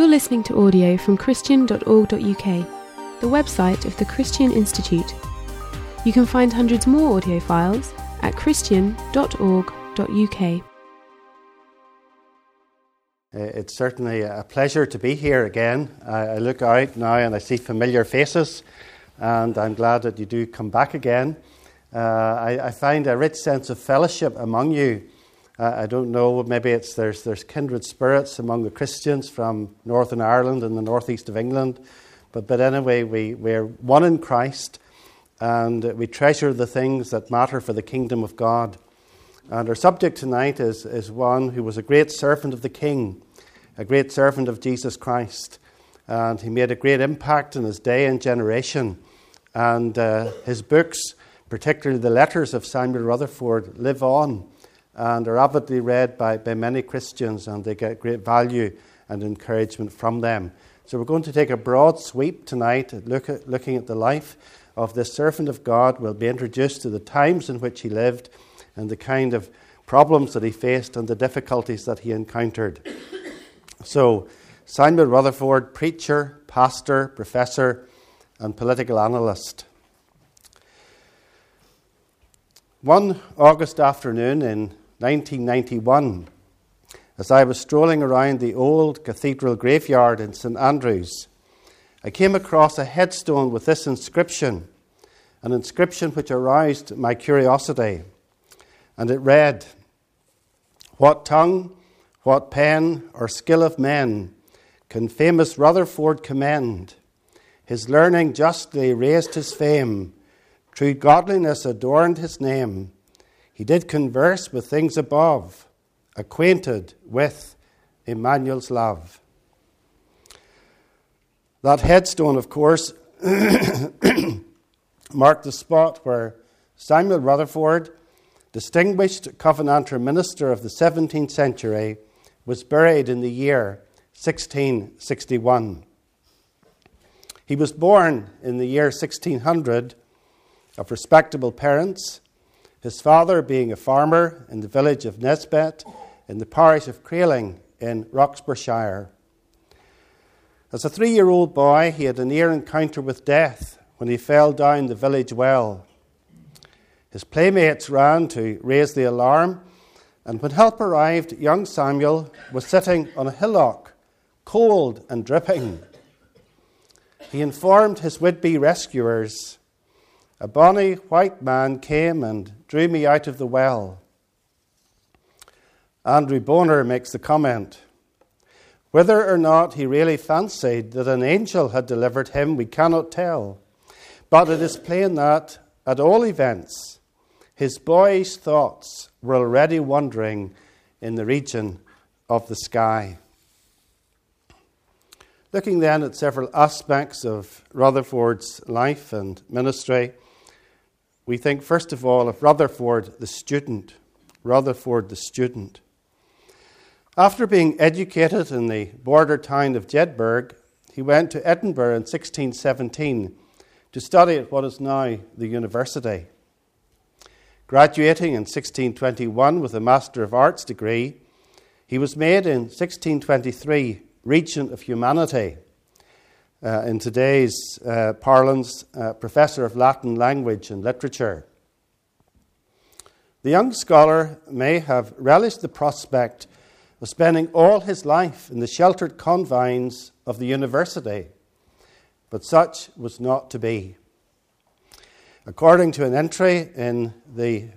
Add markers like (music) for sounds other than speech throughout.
You're listening to audio from Christian.org.uk, the website of the Christian Institute. You can find hundreds more audio files at Christian.org.uk. Uh, It's certainly a pleasure to be here again. I, look out now and I see familiar faces, and I'm glad that you do come back again. Uh, I, I find a rich sense of fellowship among you. I don't know, maybe it's there's, there's kindred spirits among the Christians from Northern Ireland and the northeast of England. But, but anyway, we, we're one in Christ, and we treasure the things that matter for the kingdom of God. And our subject tonight is, is one who was a great servant of the King, a great servant of Jesus Christ. And he made a great impact in his day and generation. And uh, his books, particularly the letters of Samuel Rutherford, live on and are avidly read by, by many Christians, and they get great value and encouragement from them. So we're going to take a broad sweep tonight, at look at, looking at the life of this servant of God. We'll be introduced to the times in which he lived and the kind of problems that he faced and the difficulties that he encountered. So, Samuel Rutherford, preacher, pastor, professor, and political analyst. One August afternoon in 1991, as I was strolling around the old cathedral graveyard in St Andrews, I came across a headstone with this inscription, an inscription which aroused my curiosity. And it read, What tongue, what pen, or skill of men can famous Rutherford commend? His learning justly raised his fame, true godliness adorned his name. He did converse with things above, acquainted with Emmanuel's love. That headstone, of course, (coughs) marked the spot where Samuel Rutherford distinguished Covenanter minister of the 17th century, was buried in the year 1661. He was born in the year 1600 of respectable parents, his father being a farmer in the village of Nisbet in the parish of Crailing in Roxburghshire. As a three year old boy, he had a near encounter with death when he fell down the village well. His playmates ran to raise the alarm, and when help arrived, young Samuel was sitting on a hillock, cold and dripping. He informed his would be rescuers A bonny white man came and drew me out of the well. Andrew Bonar makes the comment whether or not he really fancied that an angel had delivered him, we cannot tell. But it is plain that, at all events, his boyish thoughts were already wandering in the region of the sky. Looking then at several aspects of Rutherford's life and ministry, we think first of all of Rutherford the student. Rutherford the student. After being educated in the border town of Jedburgh, he went to Edinburgh in 1617 to study at what is now the university. Graduating in 1621 with a Master of Arts degree, he was made in 1623 Regent of Humanity. Uh, in today's uh, parlance, uh, Professor of Latin Language and Literature. The young scholar may have relished the prospect of spending all his life in the sheltered confines of the university, but such was not to be. According to an entry in the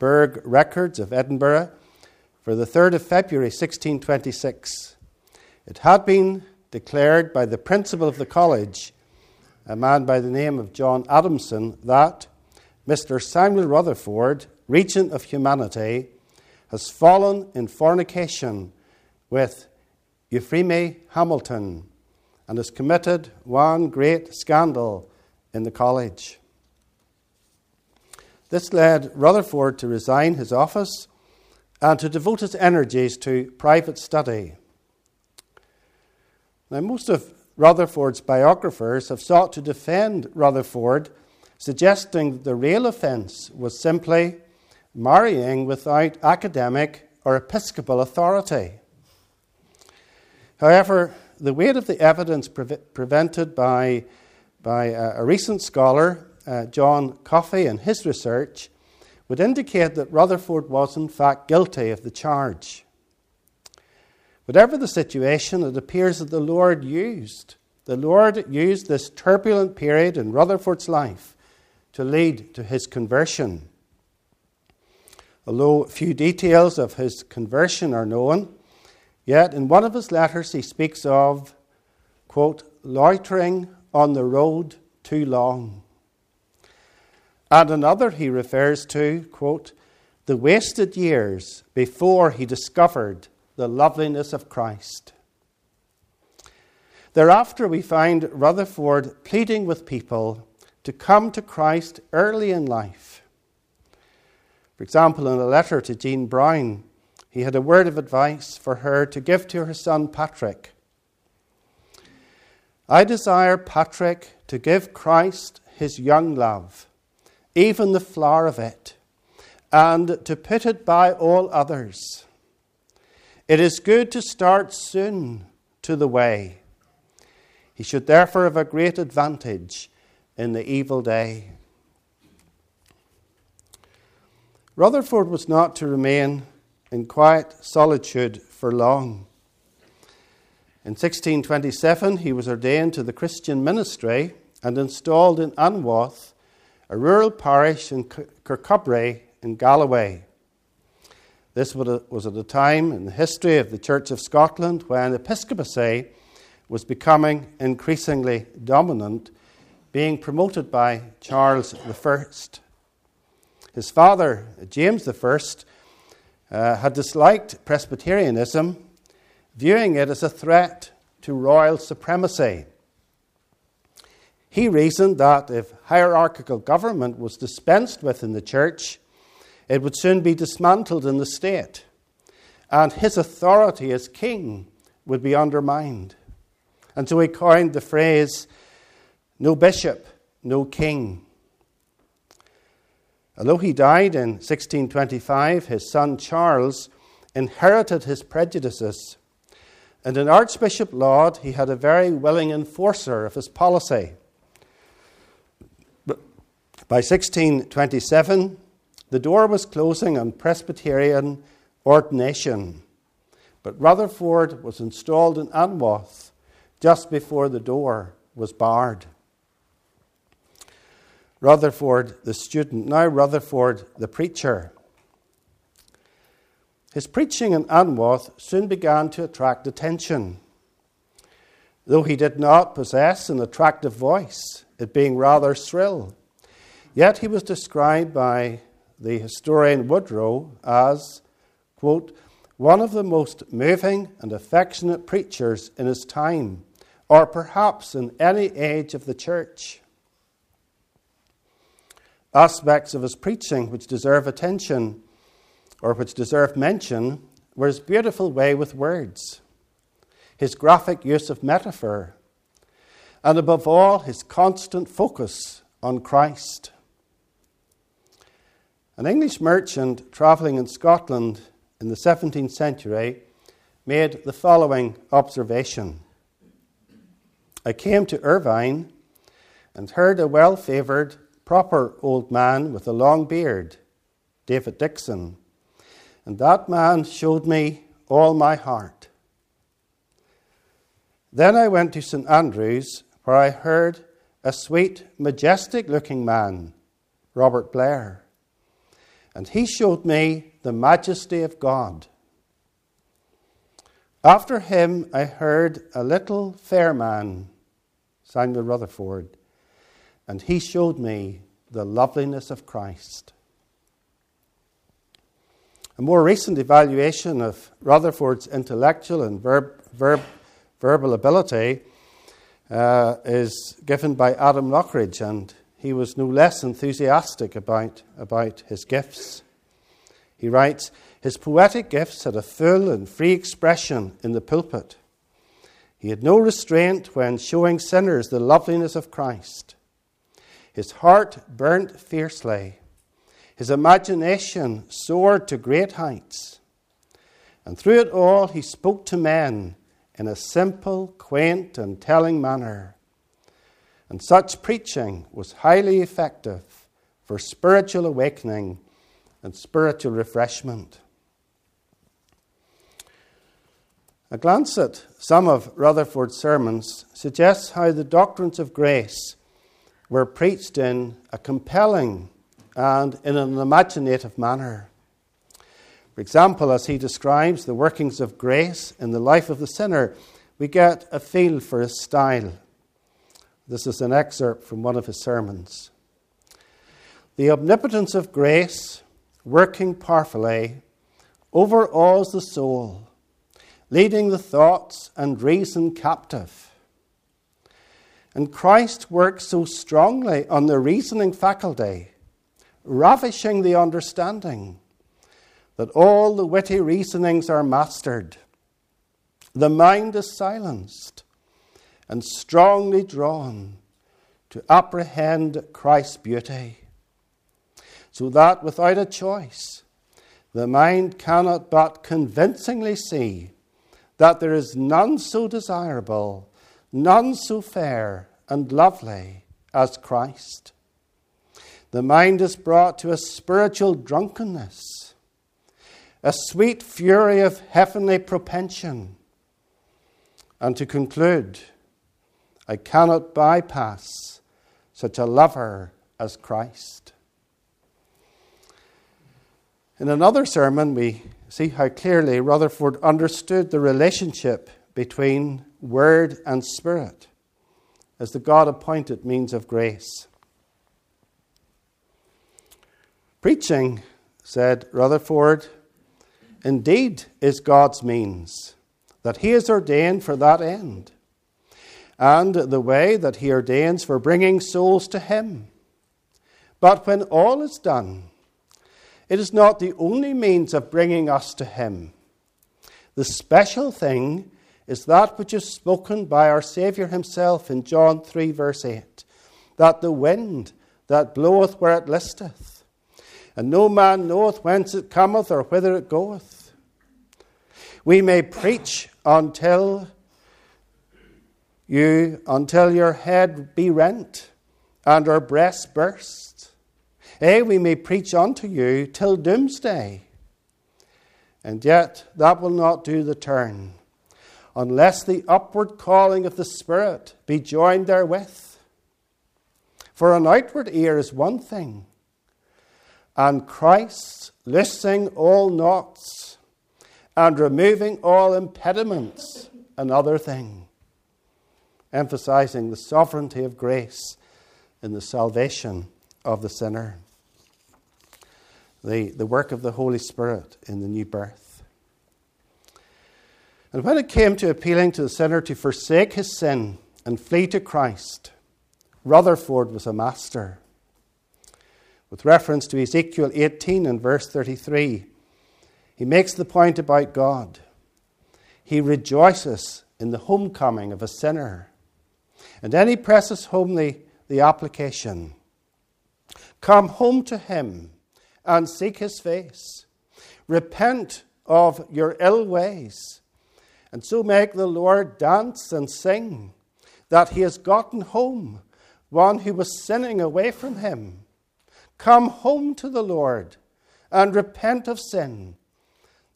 Burgh Records of Edinburgh for the 3rd of February 1626, it had been declared by the principal of the college, a man by the name of John Adamson, that Mr. Samuel Rutherford, Regent of Humanity, has fallen in fornication with Euphemie Hamilton and has committed one great scandal in the college. This led Rutherford to resign his office and to devote his energies to private study. Now, most of Rutherford's biographers have sought to defend Rutherford, suggesting that the real offence was simply marrying without academic or episcopal authority. However, the weight of the evidence pre- presented by, by a, a recent scholar, uh, John Coffey, in his research, would indicate that Rutherford was in fact guilty of the charge. Whatever the situation, it appears that the Lord used the Lord used this turbulent period in Rutherford's life to lead to his conversion. Although few details of his conversion are known, yet in one of his letters he speaks of, quote, loitering on the road too long. And another he refers to, quote, the wasted years before he discovered the loveliness of Christ. Thereafter, we find Rutherford pleading with people to come to Christ early in life. For example, in a letter to Jean Brown, he had a word of advice for her to give to her son Patrick. I desire Patrick to give Christ his young love, even the flower of it, and to put it by all others. It is good to start soon to the way he should therefore have a great advantage in the evil day. Rutherford was not to remain in quiet solitude for long. In 1627, he was ordained to the Christian ministry and installed in Anwoth, a rural parish in Kirkcudbright in Galloway. This was at a time in the history of the Church of Scotland when episcopacy was becoming increasingly dominant, being promoted by Charles I. His father, James I, uh, had disliked Presbyterianism, viewing it as a threat to royal supremacy. He reasoned that if hierarchical government was dispensed with in the church, it would soon be dismantled in the state, and his authority as king would be undermined. And so he coined the phrase, no bishop, no king. Although he died in 1625, his son Charles inherited his prejudices. And in Archbishop Laud, he had a very willing enforcer of his policy. But by 1627, the door was closing on Presbyterian ordination. But Rutherford was installed in Anwoth just before the door was barred. Rutherford, the student, now Rutherford, the preacher. His preaching in Anwoth soon began to attract attention. Though he did not possess an attractive voice, it being rather shrill, yet he was described by the historian Wodrow as, quote, one of the most moving and affectionate preachers in his time, or perhaps in any age of the church. Aspects of his preaching which deserve attention or which deserve mention were his beautiful way with words, his graphic use of metaphor, and above all, his constant focus on Christ. An English merchant travelling in Scotland in the 17th century made the following observation I came to Irvine and heard a well favoured, proper old man with a long beard, David Dickson, and that man showed me all my heart. Then I went to St Andrews, where I heard a sweet, majestic looking man, Robert Blair and he showed me the majesty of God. After him, I heard a little fair man, Samuel Rutherford, and he showed me the loveliness of Christ. A more recent evaluation of Rutherford's intellectual and verb, verb, verbal ability uh, is given by Adam Loughridge, and he was no less enthusiastic about, about his gifts. He writes, His poetic gifts had a full and free expression in the pulpit. He had no restraint when showing sinners the loveliness of Christ. His heart burnt fiercely. His imagination soared to great heights. And through it all, he spoke to men in a simple, quaint, and telling manner. And such preaching was highly effective for spiritual awakening and spiritual refreshment. A glance at some of Rutherford's sermons suggests how the doctrines of grace were preached in a compelling and in an imaginative manner. For example, as he describes the workings of grace in the life of the sinner, we get a feel for his style. This is an excerpt from one of his sermons. The omnipotence of grace, working powerfully, overawes the soul, leading the thoughts and reason captive. And Christ works so strongly on the reasoning faculty, ravishing the understanding, that all the witty reasonings are mastered. The mind is silenced and strongly drawn to apprehend Christ's beauty, so that without a choice, the mind cannot but convincingly see that there is none so desirable, none so fair and lovely as Christ. The mind is brought to a spiritual drunkenness, a sweet fury of heavenly propension. And to conclude, I cannot bypass such a lover as Christ. In another sermon, we see how clearly Rutherford understood the relationship between Word and Spirit as the God appointed means of grace. Preaching, said Rutherford, indeed is God's means, that He has ordained for that end and the way that He ordains for bringing souls to Him. But when all is done, it is not the only means of bringing us to Him. The special thing is that which is spoken by our Saviour Himself in John 3, verse 8 that the wind that bloweth where it listeth, and no man knoweth whence it cometh or whither it goeth. We may preach until you until your head be rent and our breast burst. Eh, we may preach unto you till doomsday. And yet that will not do the turn, unless the upward calling of the Spirit be joined therewith. For an outward ear is one thing, and Christ loosing all knots and removing all impediments another thing emphasizing the sovereignty of grace in the salvation of the sinner, the, the work of the Holy Spirit in the new birth. And when it came to appealing to the sinner to forsake his sin and flee to Christ, Rutherford was a master. With reference to Ezekiel 18 and verse 33, he makes the point about God. He rejoices in the homecoming of a sinner and then he presses home the, the application Come home to him and seek his face. Repent of your ill ways, and so make the Lord dance and sing that he has gotten home one who was sinning away from him. Come home to the Lord and repent of sin,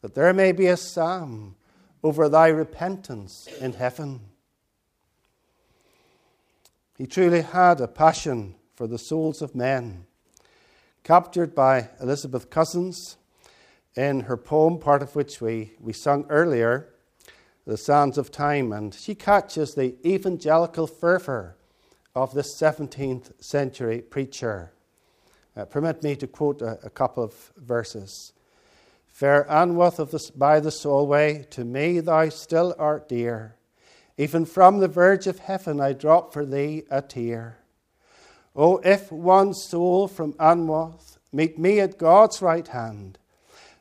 that there may be a psalm over thy repentance in heaven. He truly had a passion for the souls of men. Captured by Elizabeth Cousins in her poem, part of which we, we sung earlier, The Sands of Time, and she catches the evangelical fervour of this 17th century preacher. Uh, permit me to quote a, a couple of verses. Fair Anwoth of the, by the Solway, to me thou still art dear. Even from the verge of heaven I drop for thee a tear. Oh, if one soul from Anwoth meet me at God's right hand,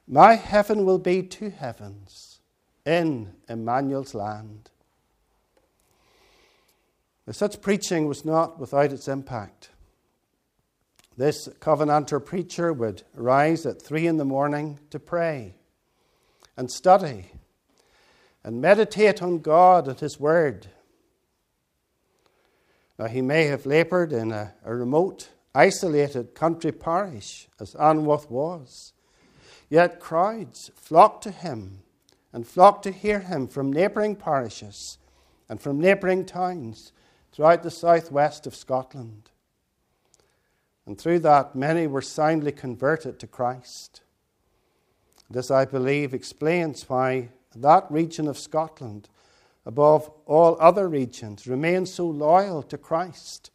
my heaven will be two heavens in Emmanuel's land. Such preaching was not without its impact. This Covenanter preacher would rise at three in the morning to pray and study and meditate on God and His Word. Now, he may have laboured in a, a, remote, isolated country parish, as Anwoth was, yet crowds flocked to him and flocked to hear him from neighbouring parishes and from neighbouring towns throughout the southwest of Scotland. And through that, many were soundly converted to Christ. This, I believe, explains why that region of Scotland above all other regions, remain so loyal to Christ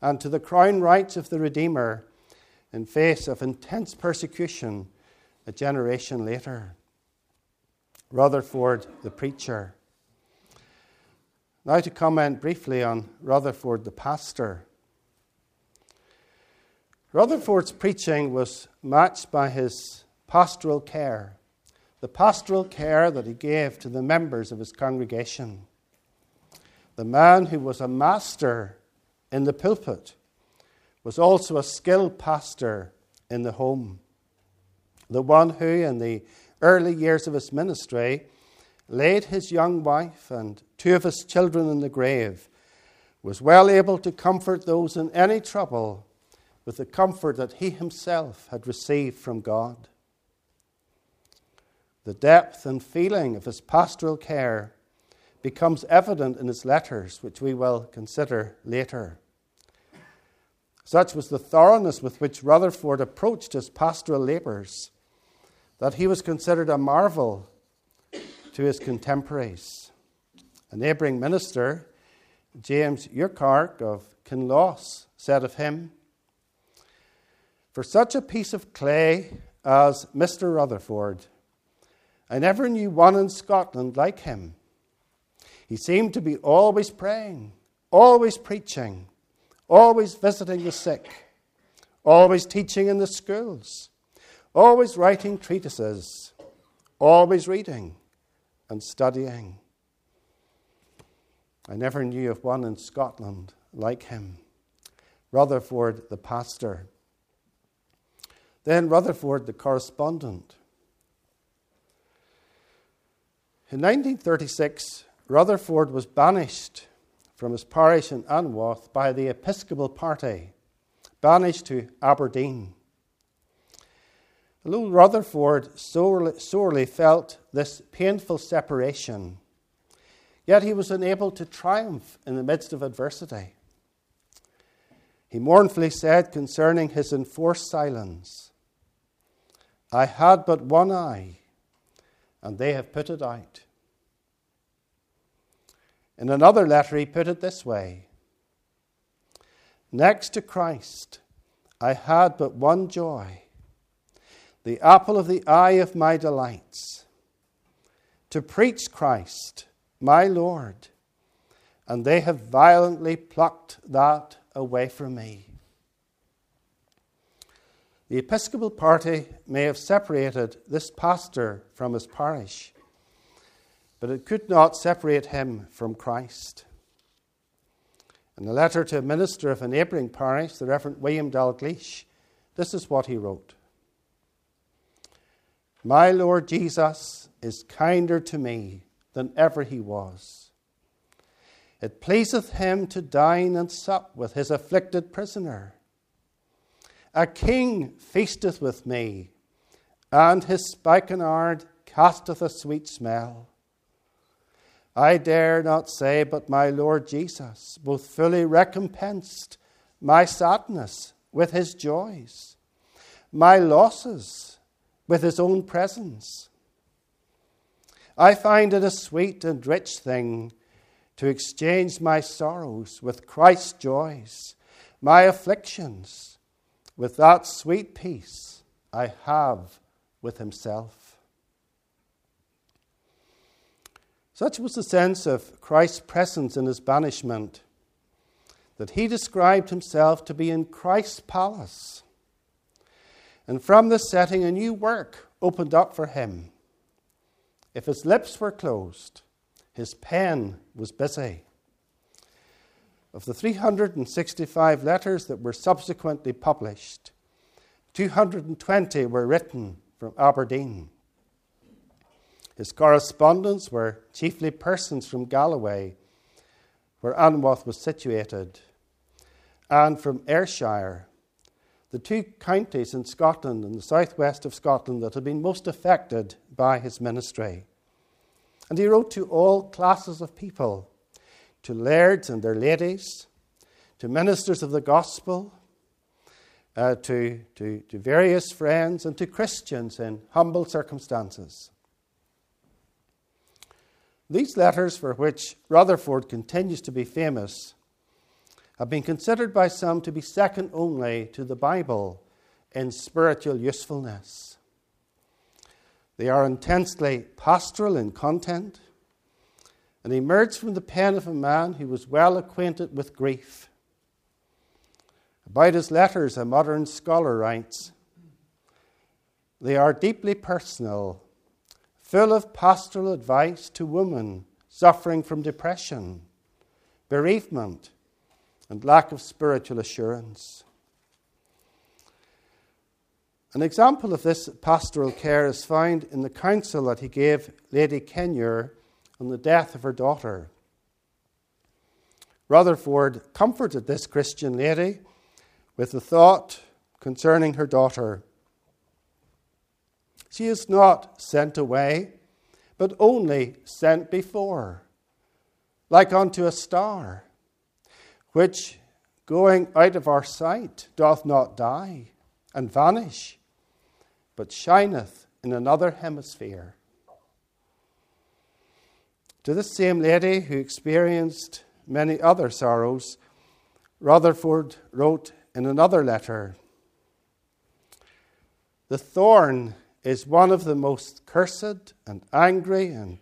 and to the crown rights of the Redeemer in face of intense persecution a generation later. Rutherford the preacher. Now to comment briefly on Rutherford the pastor. Rutherford's preaching was matched by his pastoral care the pastoral care that he gave to the members of his congregation. The man who was a master in the pulpit was also a skilled pastor in the home. The one who, in the early years of his ministry, laid his young wife and two of his children in the grave, was well able to comfort those in any trouble with the comfort that he himself had received from God. The depth and feeling of his pastoral care becomes evident in his letters, which we will consider later. Such was the thoroughness with which Rutherford approached his pastoral labours that he was considered a marvel to his contemporaries. A neighbouring minister, James Urquhart of Kinloss, said of him, For such a piece of clay as Mr. Rutherford, I never knew one in Scotland like him. He seemed to be always praying, always preaching, always visiting the sick, always teaching in the schools, always writing treatises, always reading and studying. I never knew of one in Scotland like him. Rutherford, the pastor. Then Rutherford, the correspondent. In 1936, Rutherford was banished from his parish in Anwoth by the Episcopal party, banished to Aberdeen. Although Rutherford sorely, sorely felt this painful separation, yet he was unable to triumph in the midst of adversity. He mournfully said concerning his enforced silence, I had but one eye and they have put it out. In another letter, he put it this way Next to Christ, I had but one joy, the apple of the eye of my delights, to preach Christ, my Lord, and they have violently plucked that away from me. The Episcopal party may have separated this pastor from his parish, but it could not separate him from Christ. In a letter to a minister of a neighbouring parish, the Reverend William Dalgleish, this is what he wrote My Lord Jesus is kinder to me than ever he was. It pleaseth him to dine and sup with his afflicted prisoner a king feasteth with me, and his spikenard casteth a sweet smell. I dare not say, but my Lord Jesus both fully recompensed my sadness with his joys, my losses with his own presence. I find it a sweet and rich thing to exchange my sorrows with Christ's joys, my afflictions with that sweet peace I have with himself. Such was the sense of Christ's presence in his banishment that he described himself to be in Christ's palace. And from this setting, a new work opened up for him. If his lips were closed, his pen was busy. Of the 365 letters that were subsequently published, 220 were written from Aberdeen. His correspondents were chiefly persons from Galloway, where Anwoth was situated, and from Ayrshire, the two counties in Scotland and the southwest of Scotland that had been most affected by his ministry. And he wrote to all classes of people to lairds and their ladies, to ministers of the gospel, uh, to, to, to various friends, and to Christians in humble circumstances. These letters, for which Rutherford continues to be famous, have been considered by some to be second only to the Bible in spiritual usefulness. They are intensely pastoral in content and emerged from the pen of a man who was well acquainted with grief. About his letters, a modern scholar writes They are deeply personal full of pastoral advice to women suffering from depression, bereavement, and lack of spiritual assurance. An example of this pastoral care is found in the counsel that he gave Lady Kenmure on the death of her daughter. Rutherford comforted this Christian lady with the thought concerning her daughter she is not sent away, but only sent before, like unto a star, which, going out of our sight, doth not die and vanish, but shineth in another hemisphere. To this same lady who experienced many other sorrows, Rutherford wrote in another letter The thorn is one of the most cursed and angry and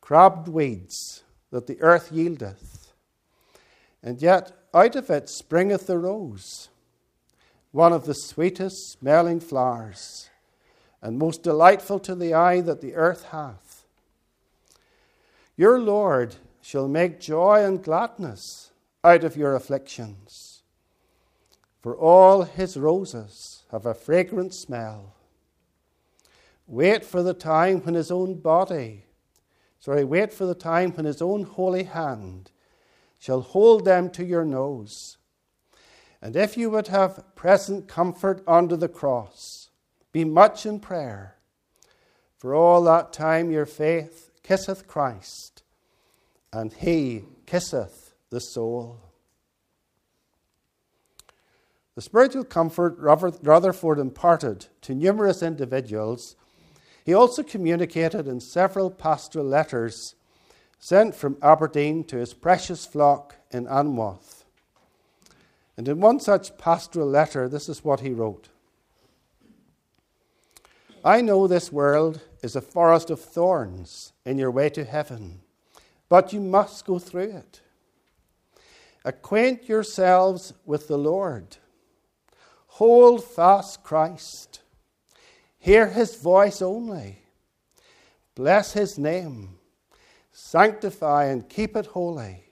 crabbed weeds that the earth yieldeth. And yet out of it springeth the rose, one of the sweetest smelling flowers, and most delightful to the eye that the earth hath. Your Lord shall make joy and gladness out of your afflictions, for all his roses have a fragrant smell Wait for the time when his own body, sorry, wait for the time when his own holy hand shall hold them to your nose. And if you would have present comfort under the cross, be much in prayer. For all that time your faith kisseth Christ, and he kisseth the soul. The spiritual comfort Rutherford imparted to numerous individuals he also communicated in several pastoral letters sent from Aberdeen to his precious flock in Anwoth. And in one such pastoral letter, this is what he wrote I know this world is a forest of thorns in your way to heaven, but you must go through it. Acquaint yourselves with the Lord. Hold fast Christ Hear his voice only. Bless his name. Sanctify and keep it holy.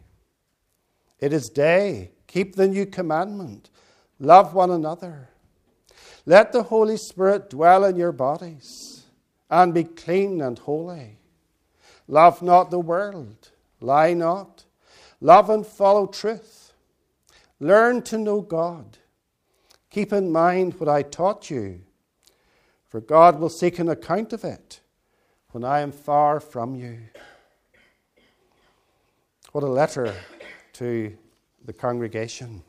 It is day. Keep the new commandment. Love one another. Let the Holy Spirit dwell in your bodies and be clean and holy. Love not the world. Lie not. Love and follow truth. Learn to know God. Keep in mind what I taught you for God will seek an account of it when I am far from you. What a letter to the congregation.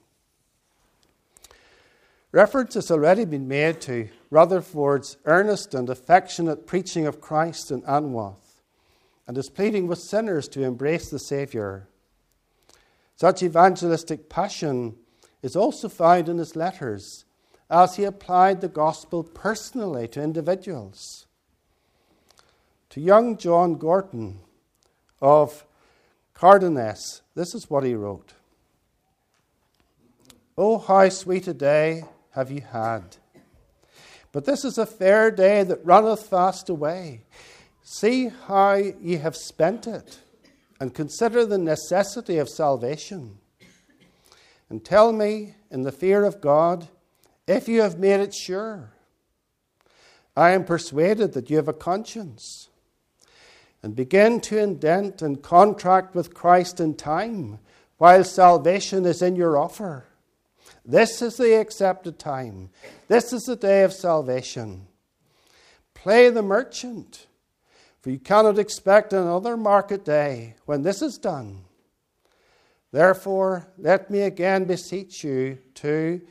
Reference has already been made to Rutherford's earnest and affectionate preaching of Christ in Anwoth and his pleading with sinners to embrace the Saviour. Such evangelistic passion is also found in his letters as he applied the gospel personally to individuals. To young John Gordon of Cardoness, this is what he wrote Oh, how sweet a day have you had! But this is a fair day that runneth fast away. See how ye have spent it, and consider the necessity of salvation. And tell me, in the fear of God, if you have made it sure. I am persuaded that you have a conscience. and begin to indent and contract with Christ in time while salvation is in your offer. This is the accepted time. This is the day of salvation. Play the merchant, for you cannot expect another market day when this is done. Therefore, let me again beseech you to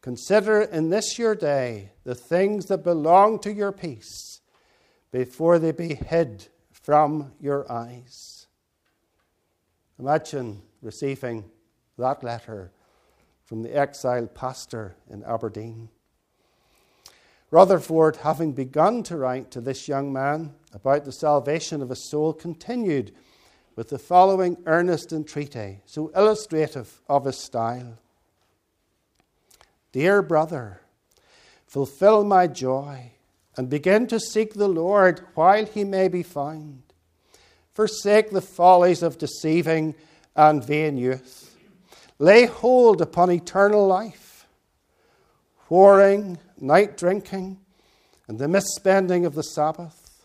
consider in this your day the things that belong to your peace before they be hid from your eyes. Imagine receiving that letter from the exiled pastor in Aberdeen. Rutherford, having begun to write to this young man about the salvation of his soul, continued with the following earnest entreaty, so illustrative of his style Dear brother, fulfill my joy and begin to seek the Lord while he may be found. Forsake the follies of deceiving and vain youth Lay hold upon eternal life. Whoring, night drinking, and the misspending of the Sabbath,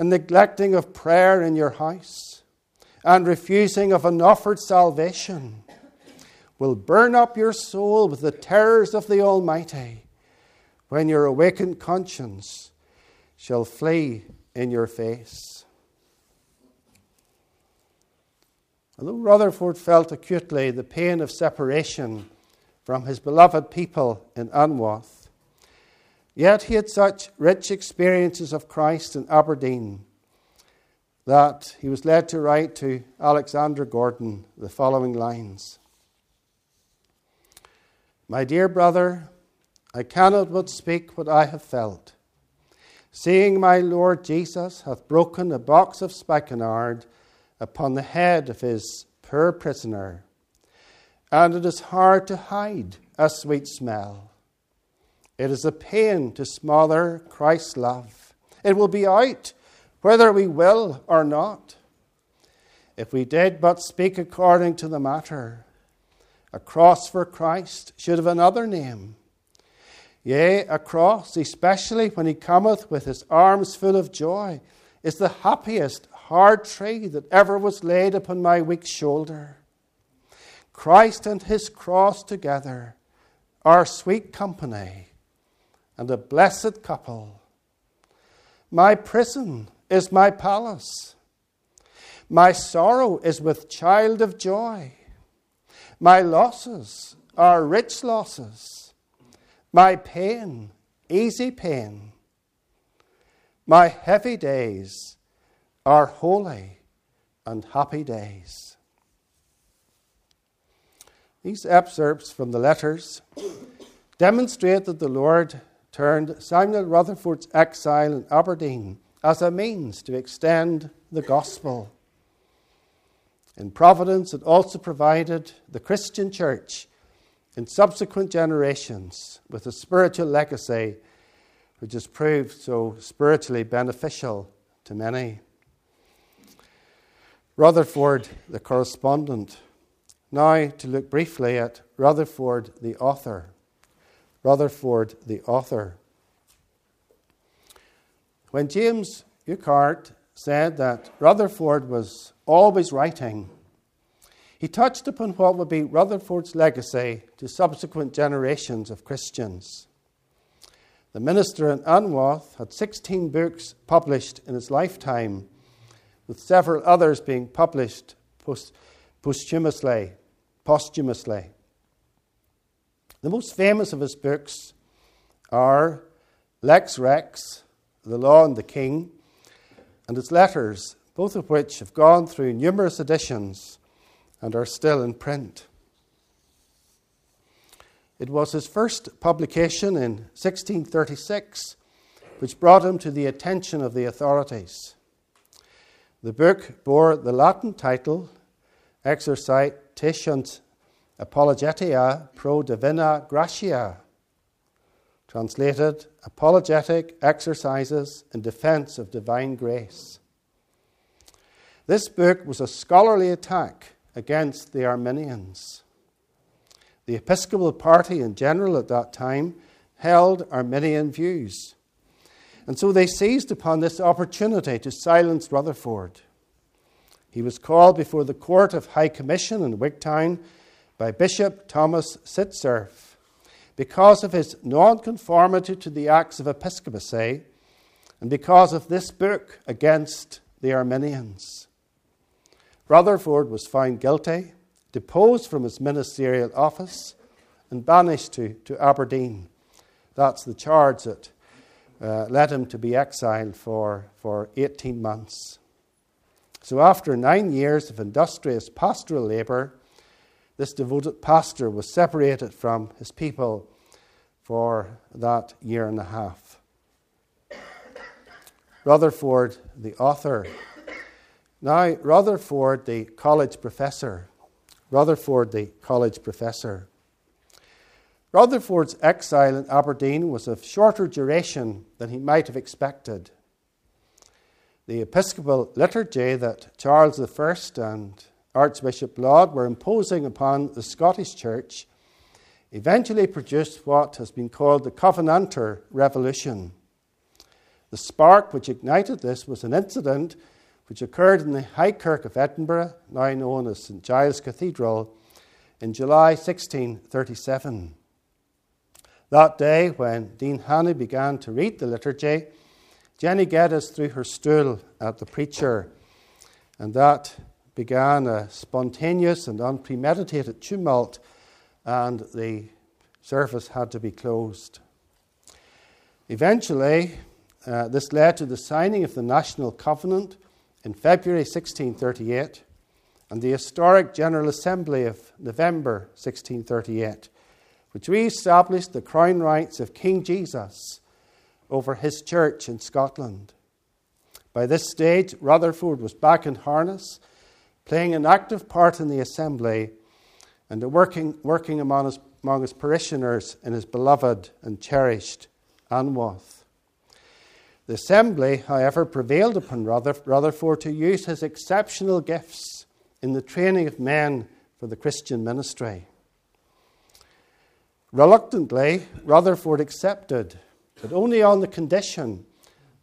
and neglecting of prayer in your house, and refusing of an offered salvation, will burn up your soul with the terrors of the Almighty when your awakened conscience shall flee in your face. Although Rutherford felt acutely the pain of separation from his beloved people in Anwoth, yet he had such rich experiences of Christ in Aberdeen that he was led to write to Alexander Gordon the following lines My dear brother, I cannot but speak what I have felt. Seeing my Lord Jesus hath broken a box of spikenard upon the head of his poor prisoner, and it is hard to hide a sweet smell. It is a pain to smother Christ's love. It will be out whether we will or not. If we did but speak according to the matter, a cross for Christ should have another name. Yea, a cross, especially when he cometh with his arms full of joy, is the happiest hard tree that ever was laid upon my weak shoulder. Christ and his cross together are sweet company and a blessed couple. My prison is my palace. My sorrow is with child of joy. My losses are rich losses. My pain, easy pain. My heavy days are holy and happy days. These excerpts from the letters demonstrate that the Lord turned Samuel Rutherford's exile in Aberdeen as a means to extend the gospel. In Providence, it also provided the Christian church in subsequent generations with a spiritual legacy which has proved so spiritually beneficial to many. Rutherford, the correspondent. Now, to look briefly at Rutherford, the author. Rutherford, the author. When James Urquhart said that Rutherford was always writing, he touched upon what would be Rutherford's legacy to subsequent generations of Christians. The minister in Anwoth had 16 books published in his lifetime with several others being published post- posthumously. posthumously. The most famous of his books are Lex Rex, The Law and the King, and his letters, both of which have gone through numerous editions and are still in print. It was his first publication in 1636 which brought him to the attention of the authorities. The book bore the Latin title Exercitationes Apologeticae pro Divina Gratia, translated Apologetic Exercises in Defense of Divine Grace. This book was a scholarly attack against the Arminians. The Episcopal party in general at that time held Arminian views. And so they seized upon this opportunity to silence Rutherford. He was called before the Court of High Commission in Wigtown by Bishop Thomas Sydserf because of his nonconformity to the Acts of Episcopacy and because of this book against the Arminians. Rutherford was found guilty, deposed from his ministerial office, and banished to, to Aberdeen. That's the charge that uh, led him to be exiled for, for 18 months. So, after nine years of industrious pastoral labour, this devoted pastor was separated from his people for that year and a half. Rutherford, the author, now Rutherford, the college professor, Rutherford, the college professor. Rutherford's exile in Aberdeen was of shorter duration than he might have expected. The episcopal liturgy that Charles I and Archbishop Laud were imposing upon the Scottish Church eventually produced what has been called the Covenanter Revolution. The spark which ignited this was an incident which occurred in the High Kirk of Edinburgh, now known as St Giles Cathedral, in July 1637. That day, when Dean Hannay began to read the liturgy, Jenny Geddes threw her stool at the preacher, and that began a spontaneous and unpremeditated tumult, and the service had to be closed. Eventually, uh, this led to the signing of the National Covenant in February 1638 and the historic General Assembly of November 1638, which re established the crown rights of King Jesus over his church in Scotland. By this stage, Rutherford was back in harness, playing an active part in the assembly and working, working among, his, among his parishioners in his beloved and cherished Anwoth. The assembly, however, prevailed upon Rutherford to use his exceptional gifts in the training of men for the Christian ministry. Reluctantly, Rutherford accepted, but only on the condition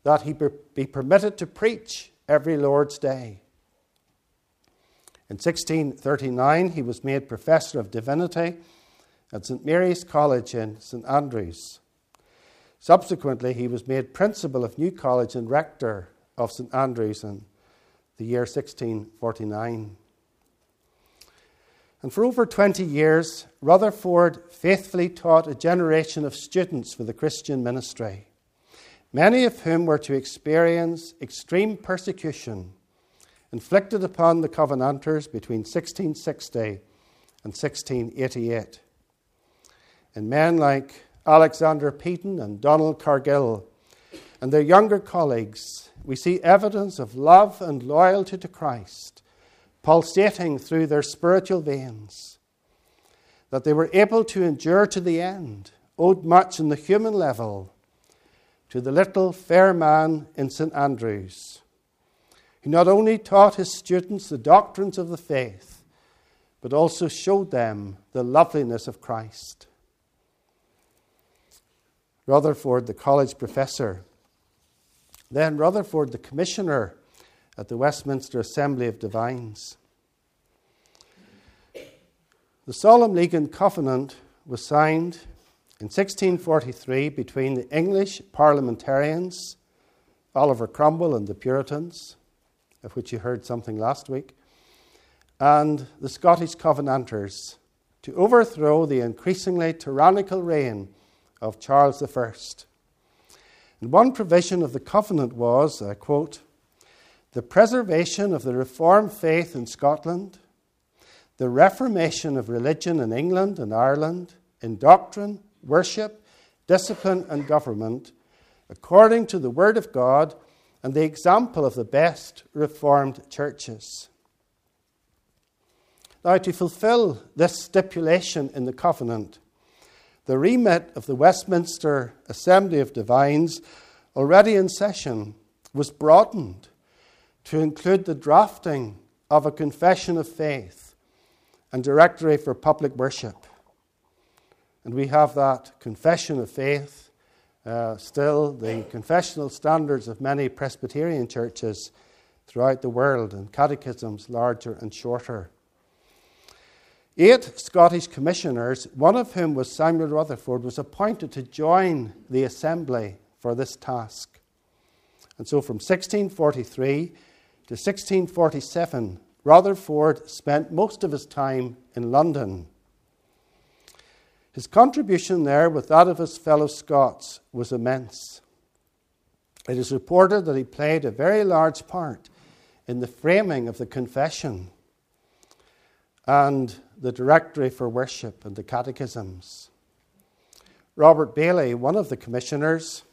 that he be permitted to preach every Lord's Day. In 1639, he was made Professor of Divinity at St. Mary's College in St. Andrews. Subsequently, he was made principal of New College and rector of St Andrews in the year 1649. And for over 20 years, Rutherford faithfully taught a generation of students for the Christian ministry, many of whom were to experience extreme persecution inflicted upon the Covenanters between 1660 and 1688. And men like Alexander Peden and Donald Cargill, and their younger colleagues, we see evidence of love and loyalty to Christ pulsating through their spiritual veins. That they were able to endure to the end owed much on the human level to the little fair man in St. Andrews, who not only taught his students the doctrines of the faith, but also showed them the loveliness of Christ. Rutherford, the college professor. Then Rutherford, the commissioner at the Westminster Assembly of Divines. The Solemn League and Covenant was signed in 1643 between the English parliamentarians, Oliver Cromwell and the Puritans, of which you heard something last week, and the Scottish Covenanters to overthrow the increasingly tyrannical reign of Charles I. And one provision of the covenant was, I quote, the preservation of the Reformed faith in Scotland, the reformation of religion in England and Ireland, in doctrine, worship, discipline, and government, according to the Word of God and the example of the best Reformed churches. Now, to fulfill this stipulation in the covenant, the remit of the Westminster Assembly of Divines, already in session, was broadened to include the drafting of a confession of faith and directory for public worship. And we have that confession of faith uh, still the confessional standards of many Presbyterian churches throughout the world, and catechisms larger and shorter. Eight Scottish commissioners, one of whom was Samuel Rutherford, was appointed to join the assembly for this task. And so from 1643 to 1647, Rutherford spent most of his time in London. His contribution there, with that of his fellow Scots, was immense. It is reported that he played a very large part in the framing of the confession and the directory for worship and the catechisms. Robert Baillie, one of the commissioners,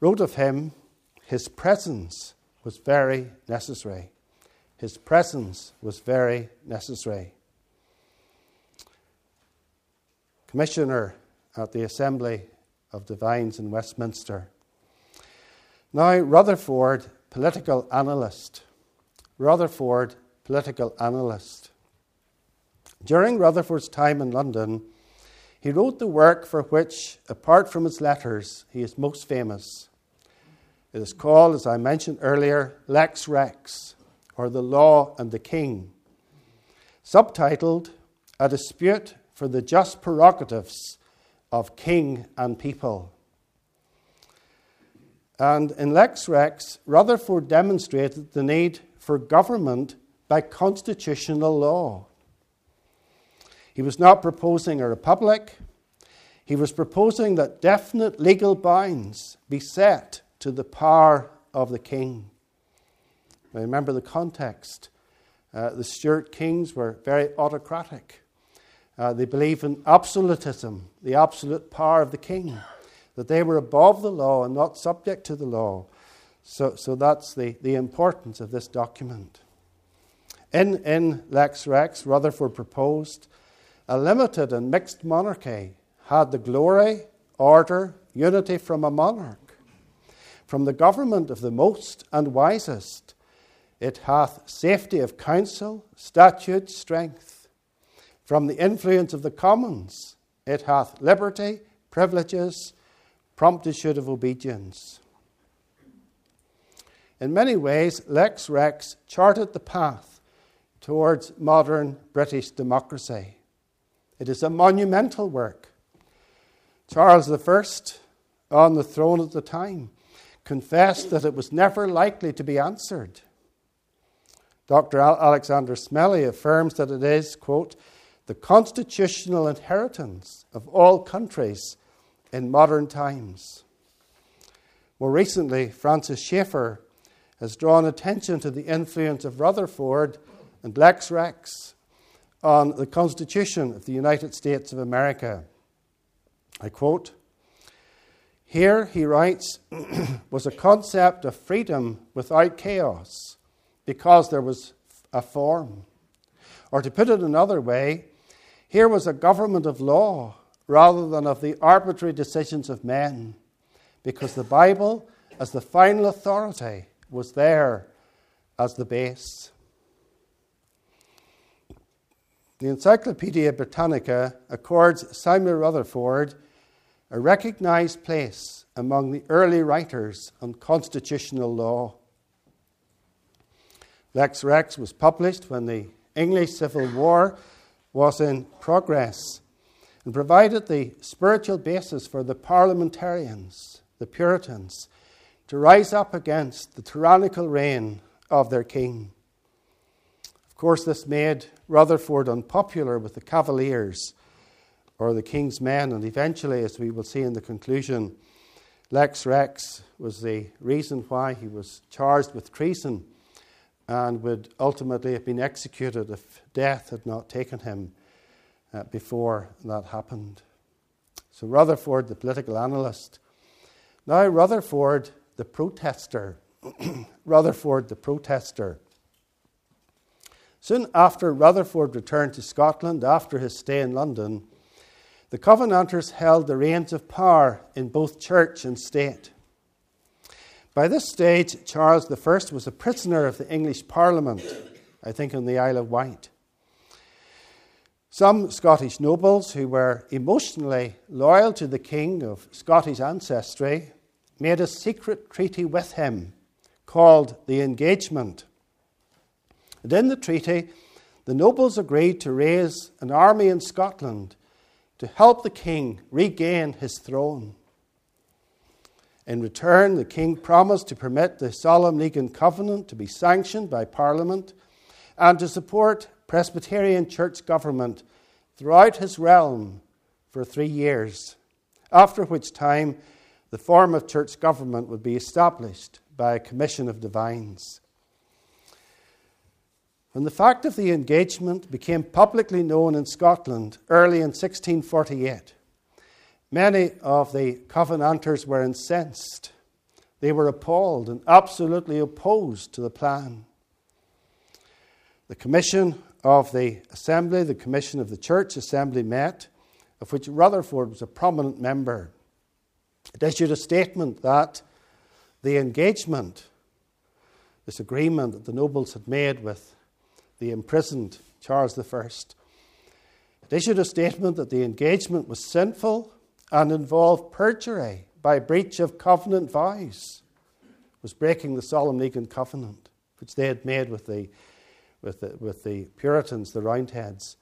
wrote of him, his presence was very necessary. His presence was very necessary. Commissioner at the Assembly of Divines in Westminster. Now, Rutherford, political analyst. Rutherford, political analyst. During Rutherford's time in London, he wrote the work for which, apart from his letters, he is most famous. It is called, as I mentioned earlier, Lex Rex, or The Law and the King. Subtitled, A Dispute for the Just Prerogatives of King and People. And in Lex Rex, Rutherford demonstrated the need for government by constitutional law. He was not proposing a republic, he was proposing that definite legal bounds be set to the power of the king. Now remember the context. Uh, the Stuart kings were very autocratic. Uh, they believed in absolutism, the absolute power of the king, that they were above the law and not subject to the law. So, so that's the, the importance of this document. In, in Lex Rex, Rutherford proposed a limited and mixed monarchy had the glory, order, unity from a monarch. From the government of the most and wisest, it hath safety of counsel, statute, strength. From the influence of the commons, it hath liberty, privileges, promptitude of obedience. In many ways, Lex Rex charted the path towards modern British democracy. It is a monumental work. Charles I, on the throne at the time, confessed that it was never likely to be answered. Dr. Alexander Smellie affirms that it is, quote, the constitutional inheritance of all countries in modern times. More recently, Francis Schaeffer has drawn attention to the influence of Rutherford and Lex Rex on the Constitution of the United States of America. I quote Here, he writes, (clears throat) was a concept of freedom without chaos because there was a form. Or to put it another way, here was a government of law rather than of the arbitrary decisions of men because the Bible, as the final authority, was there as the base. The Encyclopedia Britannica accords Samuel Rutherford a recognized place among the early writers on constitutional law. Lex Rex was published when the English Civil War was in progress and provided the spiritual basis for the parliamentarians, the Puritans, to rise up against the tyrannical reign of their king. Of course, this made Rutherford unpopular with the Cavaliers or the King's men, and eventually, as we will see in the conclusion, Lex Rex was the reason why he was charged with treason and would ultimately have been executed if death had not taken him uh, before that happened. So, Rutherford, the political analyst. Now, Rutherford, the protester. (clears throat) Rutherford, the protester. Soon after Rutherford returned to Scotland after his stay in London, the Covenanters held the reins of power in both church and state. By this stage, Charles I was a prisoner of the English Parliament, I think on the Isle of Wight. Some Scottish nobles who were emotionally loyal to the king of Scottish ancestry made a secret treaty with him called the Engagement. And in the treaty, the nobles agreed to raise an army in Scotland to help the king regain his throne. In return, the king promised to permit the Solemn League and Covenant to be sanctioned by Parliament and to support Presbyterian church government throughout his realm for three years, after which time the form of church government would be established by a commission of divines. When the fact of the engagement became publicly known in Scotland early in 1648, many of the Covenanters were incensed. They were appalled and absolutely opposed to the plan. The commission of the assembly, the commission of the church assembly met, of which Rutherford was a prominent member. It issued a statement that the engagement, this agreement that the nobles had made with the imprisoned Charles I, it issued a statement that the engagement was sinful and involved perjury by breach of covenant vows, was breaking the solemn covenant which they had made with the with the, with the Puritans, the Roundheads,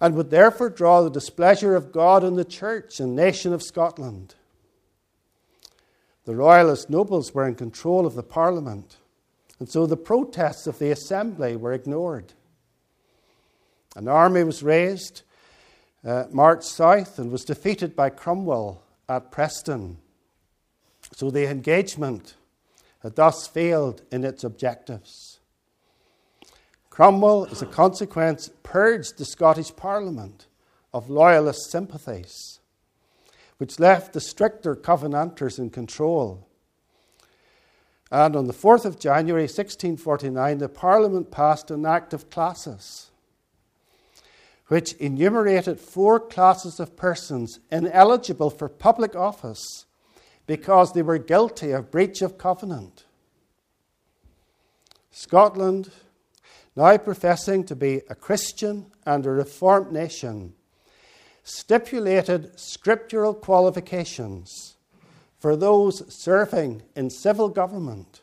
and would therefore draw the displeasure of God and the Church and nation of Scotland. The Royalist nobles were in control of the Parliament, and so the protests of the Assembly were ignored. An army was raised, uh, marched south, and was defeated by Cromwell at Preston. So the engagement had thus failed in its objectives. Cromwell, as a consequence, purged the Scottish Parliament of loyalist sympathies, which left the stricter Covenanters in control. And on the 4th of January 1649, the Parliament passed an Act of Classes, which enumerated four classes of persons ineligible for public office because they were guilty of breach of covenant. Scotland, now professing to be a Christian and a reformed nation, stipulated scriptural qualifications for those serving in civil government.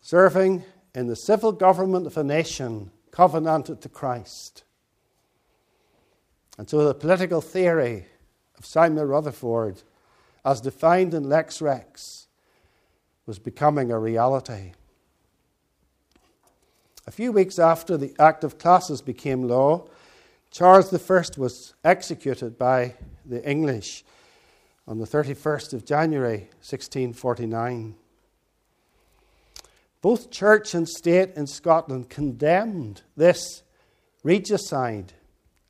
Serving in the civil government of a nation covenanted to Christ. And so the political theory of Samuel Rutherford, as defined in Lex Rex, was becoming a reality. A few weeks after the Act of Classes became law, Charles I was executed by the English on the 31st of January 1649. Both church and state in Scotland condemned this regicide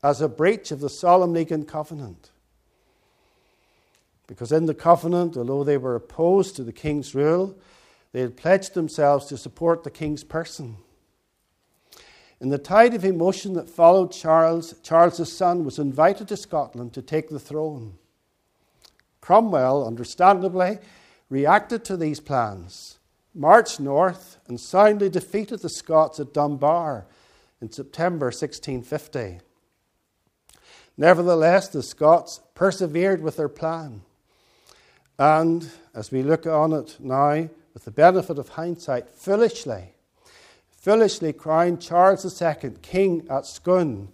as a breach of the Solemn League and Covenant. Because in the covenant, although they were opposed to the king's rule, they had pledged themselves to support the king's person. In the tide of emotion that followed Charles, Charles's son was invited to Scotland to take the throne. Cromwell, understandably, reacted to these plans, marched north, and soundly defeated the Scots at Dunbar in September 1650. Nevertheless, the Scots persevered with their plan. And as we look on it now, with the benefit of hindsight, foolishly, foolishly crowned Charles II king at Scone,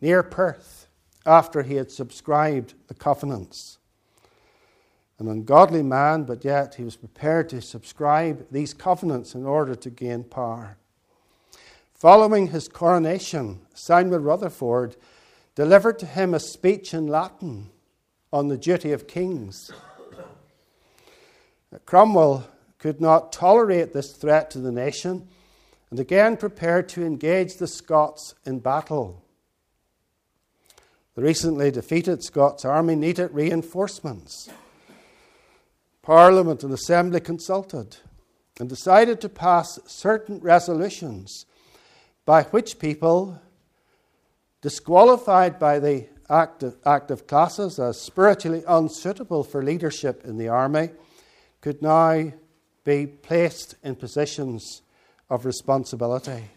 near Perth, after he had subscribed the covenants. An ungodly man, but yet he was prepared to subscribe these covenants in order to gain power. Following his coronation, Samuel Rutherford delivered to him a speech in Latin on the duty of kings. Cromwell could not tolerate this threat to the nation and again prepared to engage the Scots in battle. The recently defeated Scots army needed reinforcements. Parliament and Assembly consulted and decided to pass certain resolutions by which people disqualified by the active, active classes as spiritually unsuitable for leadership in the army could now be placed in positions of responsibility.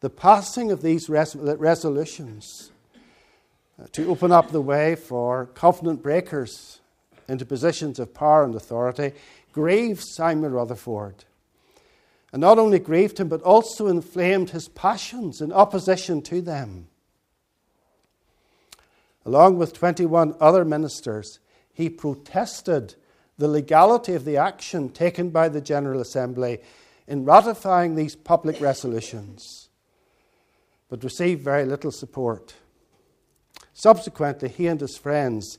the passing of these res- resolutions uh, to open up the way for covenant breakers into positions of power and authority grieved Simon Rutherford. And not only grieved him, but also inflamed his passions in opposition to them. Along with 21 other ministers, he protested the legality of the action taken by the General Assembly in ratifying these public resolutions, but received very little support. Subsequently, he and his friends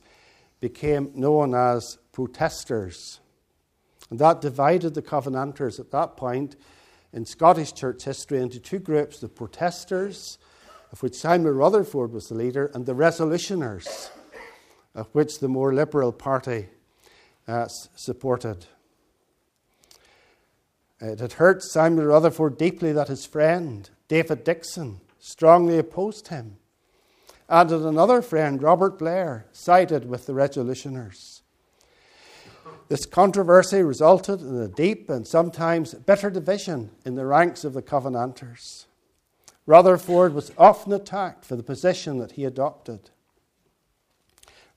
became known as protesters. And that divided the Covenanters at that point in Scottish church history into two groups the protesters, of which Simon Rutherford was the leader, and the resolutioners, of which the more liberal party uh, supported. It had hurt Simon Rutherford deeply that his friend, David Dickson, strongly opposed him and another friend, Robert Blair, sided with the resolutioners. This controversy resulted in a deep and sometimes bitter division in the ranks of the Covenanters. Rutherford was often attacked for the position that he adopted.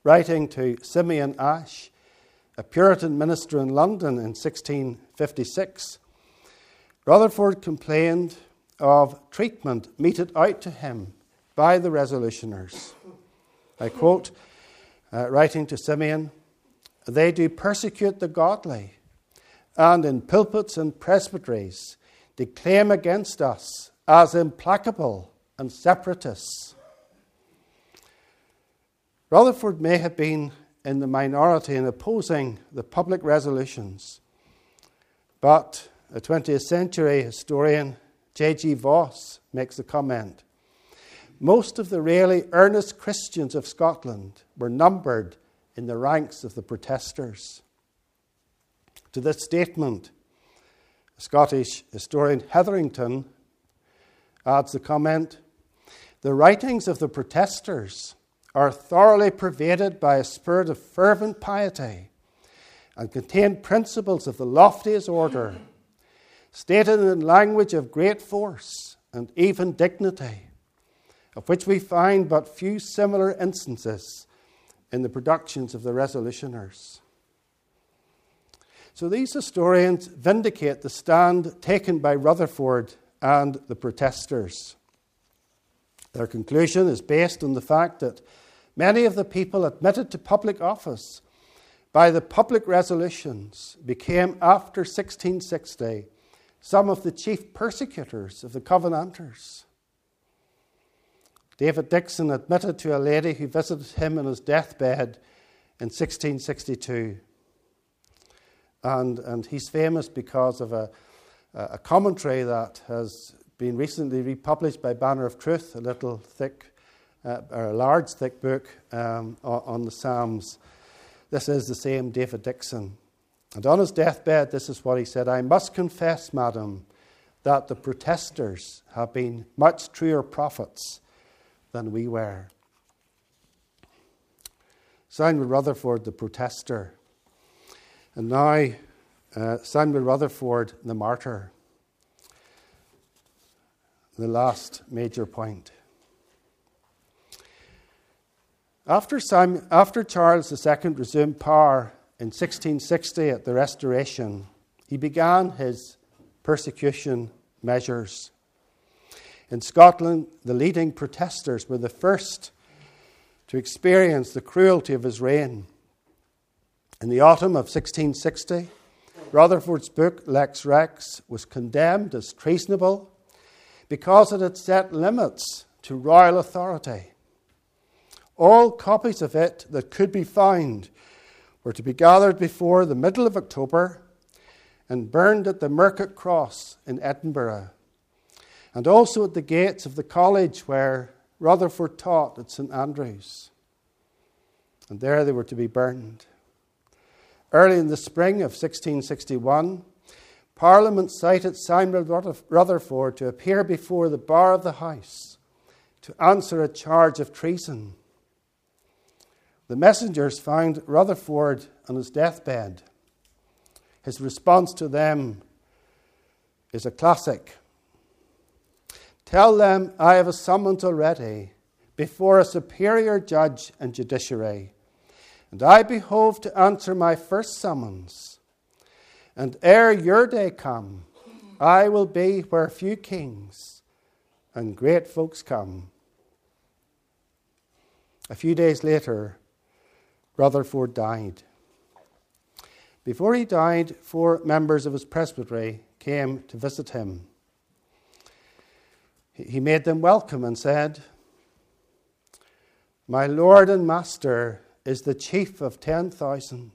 Writing to Simeon Ash, a Puritan minister in London in 1656, Rutherford complained of treatment meted out to him by the resolutioners. I quote, uh, writing to Simeon, they do persecute the godly, and in pulpits and presbyteries declaim against us as implacable and separatists. Rutherford may have been in the minority in opposing the public resolutions, but a 20th century historian, J.G. Vos, makes the comment most of the really earnest Christians of Scotland were numbered in the ranks of the protesters. To this statement, Scottish historian Hetherington adds the comment The writings of the protesters are thoroughly pervaded by a spirit of fervent piety and contain principles of the loftiest order, stated in language of great force and even dignity of which we find but few similar instances in the productions of the resolutioners. So these historians vindicate the stand taken by Rutherford and the protesters. Their conclusion is based on the fact that many of the people admitted to public office by the public resolutions became, after 1660, some of the chief persecutors of the Covenanters. David Dickson admitted to a lady who visited him in his deathbed in 1662. And, and he's famous because of a, a commentary that has been recently republished by Banner of Truth, a little thick, uh, or a large thick book um, on the Psalms. This is the same David Dickson. And on his deathbed, this is what he said I must confess, madam, that the protesters have been much truer prophets than we were. Simon Rutherford, the protester, and now uh, Simon Rutherford, the martyr. The last major point. After, Simon, after Charles II resumed power in 1660 at the Restoration, he began his persecution measures. In Scotland, the leading protesters were the first to experience the cruelty of his reign. In the autumn of 1660, Rutherford's book, Lex Rex, was condemned as treasonable because it had set limits to royal authority. All copies of it that could be found were to be gathered before the middle of October and burned at the Mercat Cross in Edinburgh and also at the gates of the college where Rutherford taught at St Andrews. And there they were to be burned. Early in the spring of 1661, Parliament cited Simon Rutherford to appear before the bar of the House to answer a charge of treason. The messengers found Rutherford on his deathbed. His response to them is a classic Tell them I have a summons already before a superior judge and judiciary, and I behove to answer my first summons. And ere your day come, I will be where few kings and great folks come. A few days later, Rutherford died. Before he died, four members of his presbytery came to visit him. He made them welcome and said, My Lord and Master is the chief of 10,000.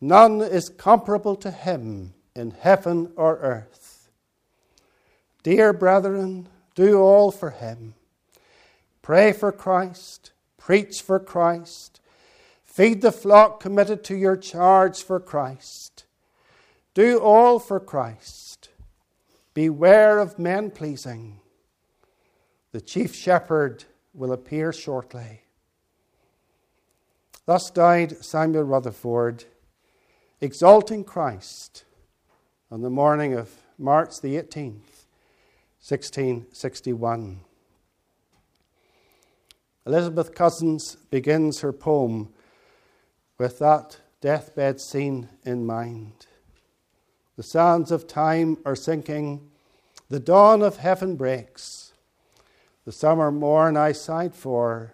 None is comparable to him in heaven or earth. Dear brethren, do all for him. Pray for Christ, preach for Christ, feed the flock committed to your charge for Christ. Do all for Christ Beware of men pleasing. The chief shepherd will appear shortly. Thus died Samuel Rutherford, exalting Christ on the morning of March the 18th, 1661. Elizabeth Cousins begins her poem with that deathbed scene in mind. The sands of time are sinking. The dawn of heaven breaks. The summer morn I sighed for.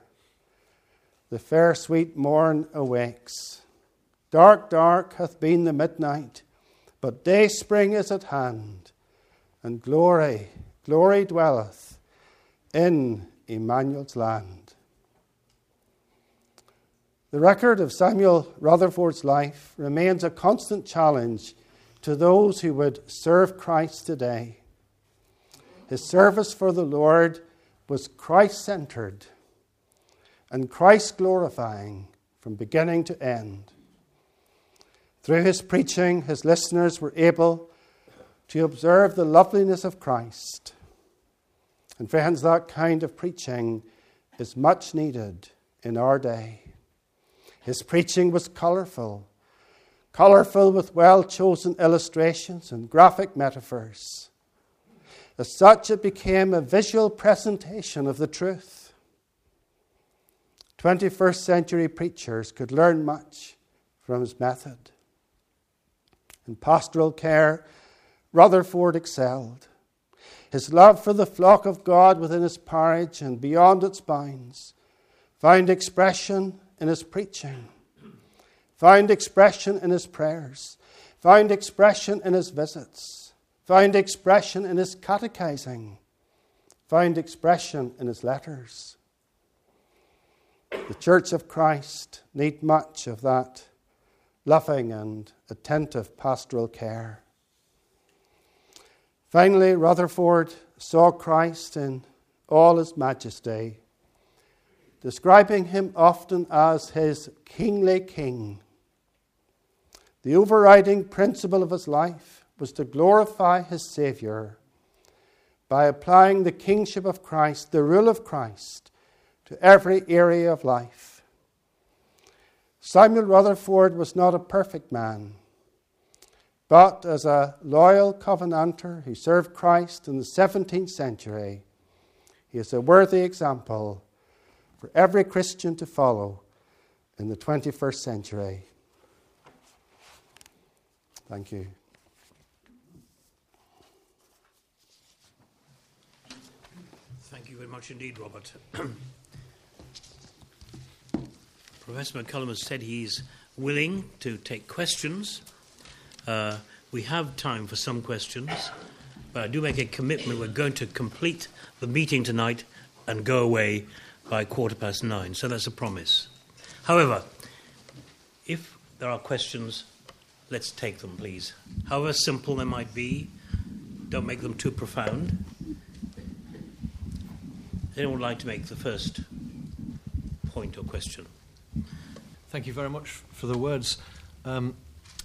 The fair sweet morn awakes. Dark, dark hath been the midnight, but day spring is at hand, and glory, glory dwelleth in Emmanuel's land. The record of Samuel Rutherford's life remains a constant challenge to those who would serve Christ today. His service for the Lord was Christ centered and Christ glorifying from beginning to end. Through his preaching, his listeners were able to observe the loveliness of Christ. And, friends, that kind of preaching is much needed in our day. His preaching was colourful colourful with well chosen illustrations and graphic metaphors. As such, it became a visual presentation of the truth. 21st century preachers could learn much from his method. In pastoral care, Rutherford excelled. His love for the flock of God within his parish and beyond its bounds found expression in his preaching found expression in his prayers, found expression in his visits, found expression in his catechizing, found expression in his letters. The Church of Christ need much of that loving and attentive pastoral care. Finally, Rutherford saw Christ in all his majesty, describing him often as his kingly king the overriding principle of his life was to glorify his Saviour by applying the kingship of Christ, the rule of Christ, to every area of life. Samuel Rutherford was not a perfect man, but as a loyal covenanter who served Christ in the 17th century, he is a worthy example for every Christian to follow in the 21st century. Thank you. Thank you very much indeed, Robert. (clears throat) Professor McCullum has said he's willing to take questions. Uh, we have time for some questions, but I do make a commitment we're going to complete the meeting tonight and go away by quarter past nine. So that's a promise. However, if there are questions, Let's take them, please. However simple they might be, don't make them too profound. Anyone would like to make the first point or question? Thank you very much for the words. Um,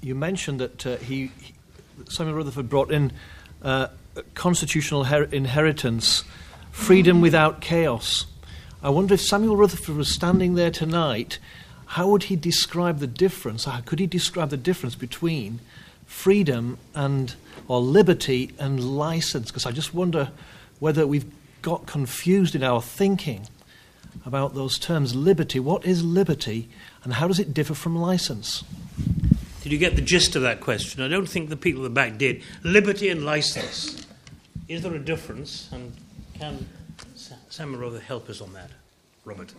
you mentioned that uh, he, he, Samuel Rutherford brought in uh, constitutional her- inheritance, freedom without chaos. I wonder if Samuel Rutherford was standing there tonight how would he describe the difference? How could he describe the difference between freedom and or liberty and license? Because I just wonder whether we've got confused in our thinking about those terms liberty. What is liberty and how does it differ from license? Did you get the gist of that question? I don't think the people at the back did. Liberty and license. Is there a difference? And can Simon Rutherford help us on that? Robert.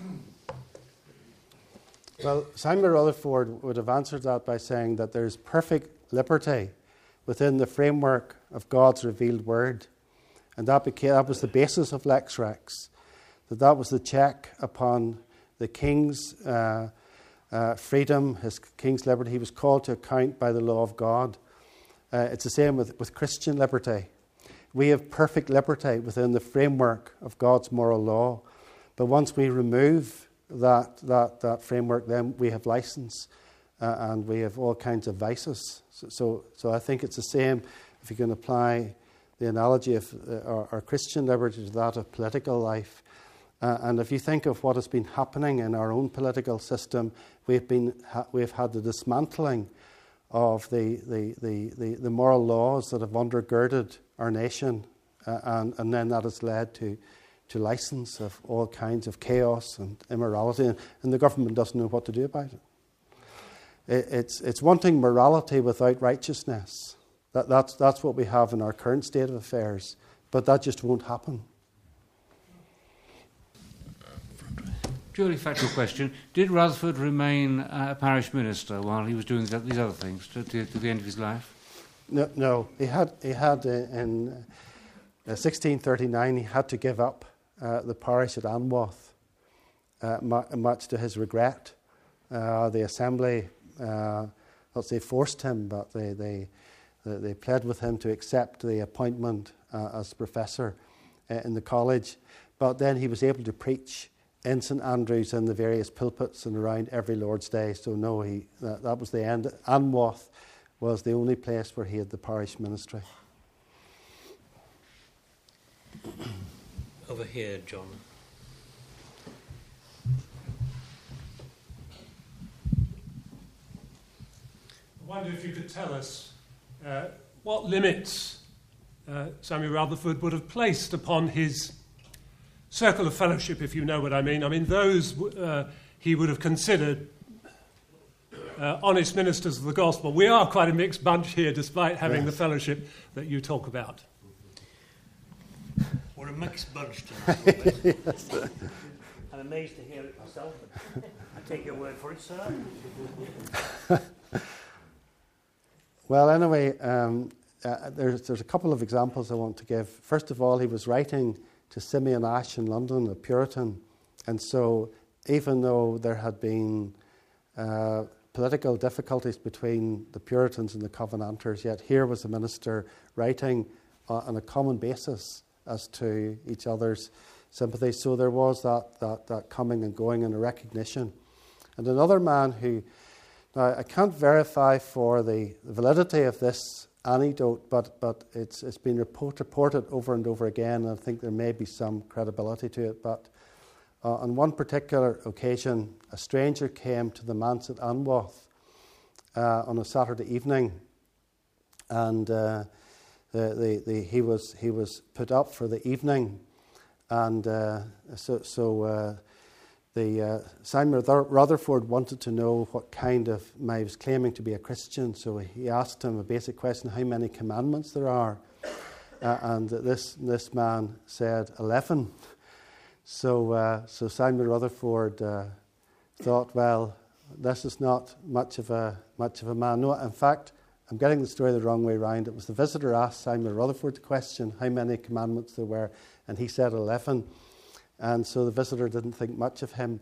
Well, Simon Rutherford would have answered that by saying that there's perfect liberty within the framework of God's revealed word. And that, became, that was the basis of Lex Rex, that that was the check upon the king's uh, uh, freedom, his king's liberty. He was called to account by the law of God. Uh, it's the same with, with Christian liberty. We have perfect liberty within the framework of God's moral law. But once we remove that, that, that framework, then we have license uh, and we have all kinds of vices. So, so, so, I think it's the same if you can apply the analogy of uh, our, our, Christian liberty to that of political life. Uh, and if you think of what has been happening in our own political system, we've, been, ha- we've had the dismantling of the, the, the, the, the moral laws that have undergirded our nation, uh, and, and then that has led to, to license of all kinds of chaos and immorality, and, the government doesn't know what to do about it. it it's, it's wanting morality without righteousness. That, that's, that's what we have in our current state of affairs, but that just won't happen. Purely factual question. Did Rutherford remain a parish minister while he was doing these other things to, to, to the end of his life? No, no. He had, he had uh, in uh, 1639, he had to give up uh, the parish at Anwoth, uh, much to his regret. Uh, the assembly, uh, not say forced him, but they, they, they pled with him to accept the appointment as professor in the college. But then he was able to preach in St Andrews in the various pulpits and around every Lord's Day. So no, he that, that was the end. Anwoth was the only place where he had the parish ministry. Over here, John. I wonder if you could tell us uh, what limits uh, Samuel Rutherford would have placed upon his circle of fellowship, if you know what I mean. I mean, those uh, he would have considered uh, honest ministers of the gospel. We are quite a mixed bunch here, despite having yes. the fellowship that you talk about. We're a mixed bunch tonight. (laughs) yes. I'm amazed to hear it myself. I take your word for it, sir. (laughs) well, anyway, um, uh, there's, there's a couple of examples I want to give. First of all, he was writing to Simeon Ash in London, a Puritan. And so, even though there had been uh, political difficulties between the Puritans and the Covenanters, yet here was a minister writing uh, on a common basis as to each other's sympathy. So there was that, that, that coming and going and a recognition. And another man who, now I can't verify for the, validity of this anecdote, but, but it's, it's been report, reported over and over again, and I think there may be some credibility to it. But uh, on one particular occasion, a stranger came to the manse at Anwoth uh, on a Saturday evening, and uh, the, the, the, he, was, he was put up for the evening. And uh, so, so uh, the, uh, Simon Rutherford wanted to know what kind of, he was claiming to be a Christian, so he asked him a basic question how many commandments there are. and this, this man said 11. So, uh, so Simon Rutherford uh, thought, well, this is not much of a much of a man. No, in fact, I'm getting the story the wrong way around. It was the visitor asked Simon Rutherford the question how many commandments there were, and he said eleven. And so the visitor didn't think much of him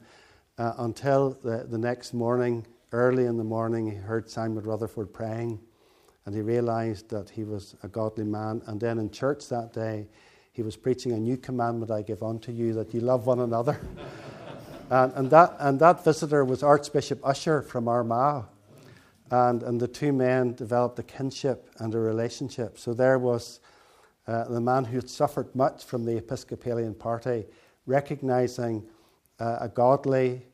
uh, until the, the next morning, early in the morning, he heard Simon Rutherford praying, and he realised that he was a godly man. And then in church that day, he was preaching a new commandment I give unto you that you love one another. (laughs) and, and, that, and that visitor was Archbishop Ussher from Armagh. And, and the two men developed a kinship and a relationship. So there was uh, the man who had suffered much from the Episcopalian party, recognizing uh, a godly,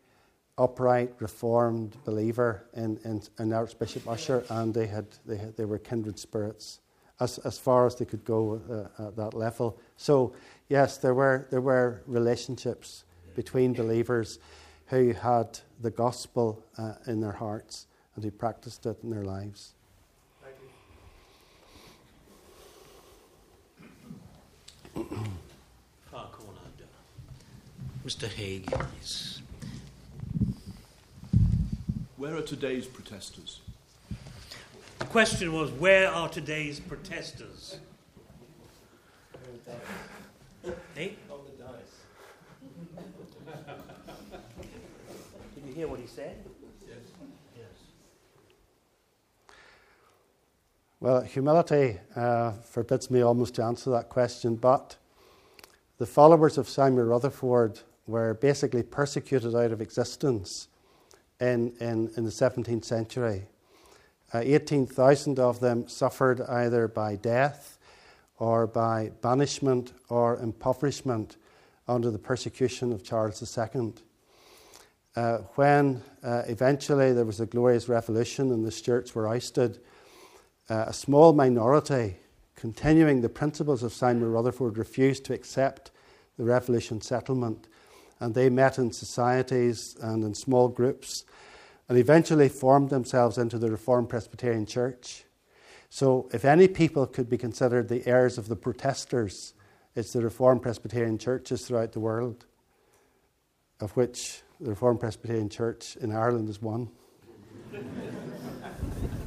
upright, reformed believer in, in, in Archbishop Ussher, and they, had, they, had, they were kindred spirits. as, as far as they could go uh, at that level. So, yes, there were, there were relationships between believers who had the gospel uh, in their hearts and who practiced it in their lives. (clears throat) Far corner. Mr. Haig. Where are today's protesters? The question was, where are today's protesters? hey? On the dice. Did you hear what he said? Yes. Yes. Well, humility uh, forbids me almost to answer that question, but the followers of Samuel Rutherford were basically persecuted out of existence in, in, in the 17th century. Uh, 18,000 of them suffered either by death or by banishment or impoverishment under the persecution of Charles II. Uh, when uh, eventually there was a glorious revolution and the Stuarts were ousted, uh, a small minority, continuing the principles of Samuel Rutherford, refused to accept the revolution settlement. And they met in societies and in small groups and eventually formed themselves into the Reformed Presbyterian Church. So, if any people could be considered the heirs of the protesters, it's the Reformed Presbyterian churches throughout the world, of which the Reformed Presbyterian Church in Ireland is one. (laughs)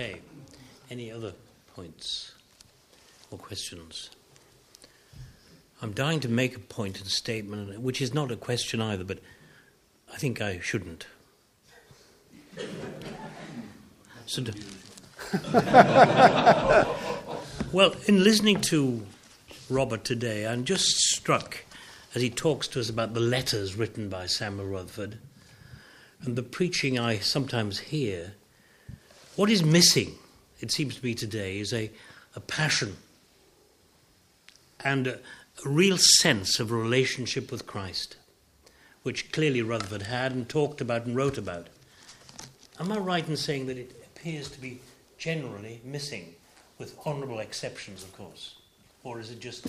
okay. Any other points or questions? I'm dying to make a point and statement, which is not a question either, but I think I shouldn't. So, (laughs) well, in listening to Robert today, I'm just struck as he talks to us about the letters written by Samuel Rutherford and the preaching I sometimes hear. What is missing, it seems to me today, is a, a passion and a, a real sense of a relationship with Christ, which clearly Rutherford had and talked about and wrote about. Am I right in saying that it appears to be generally missing, with honourable exceptions, of course? Or is it just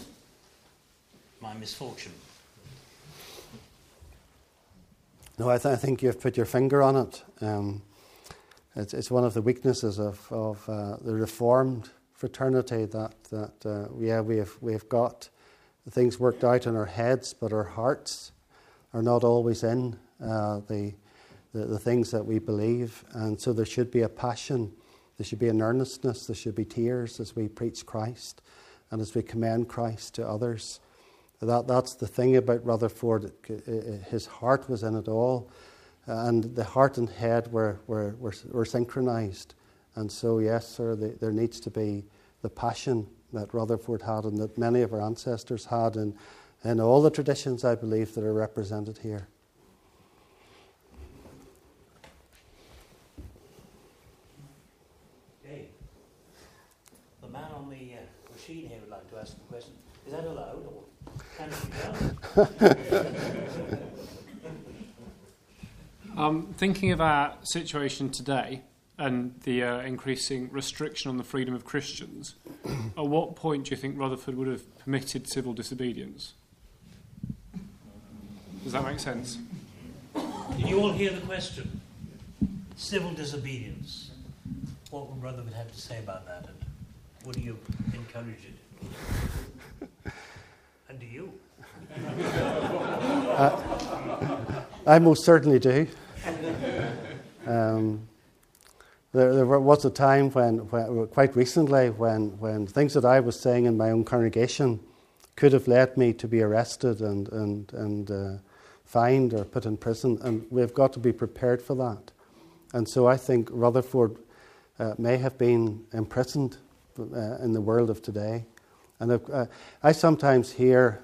my misfortune? No, I, th- I think you've put your finger on it. Um, it's, it's, one of the weaknesses of, of uh, the Reformed fraternity that, that uh, yeah, we have, we have got things worked out in our heads, but our hearts are not always in uh, the, the, the things that we believe. And so there should be a passion, there should be an earnestness, there should be tears as we preach Christ and as we commend Christ to others. That, that's the thing about Rutherford. His heart was in it all, and the heart and head were, were, were, were synchronized. And so, yes, sir, the, there needs to be the passion that Rutherford had and that many of our ancestors had in, in all the traditions, I believe, that are represented here. The man on the uh, machine here would like to ask a question. Is that allowed or can it be done? (laughs) um, thinking of our situation today, and the uh, increasing restriction on the freedom of Christians, (clears throat) at what point do you think Rutherford would have permitted civil disobedience? Does that make sense? Did you all hear the question? Civil disobedience. What would Rutherford have to say about that, and would you encourage it? and do you? (laughs) Uh, I most certainly do. Um, there, there, was a time when, when, quite recently, when, when things that I was saying in my own congregation could have led me to be arrested and, and, and uh, fined or put in prison, and we've got to be prepared for that. And so I think Rutherford uh, may have been imprisoned uh, in the world of today. And uh, I sometimes hear,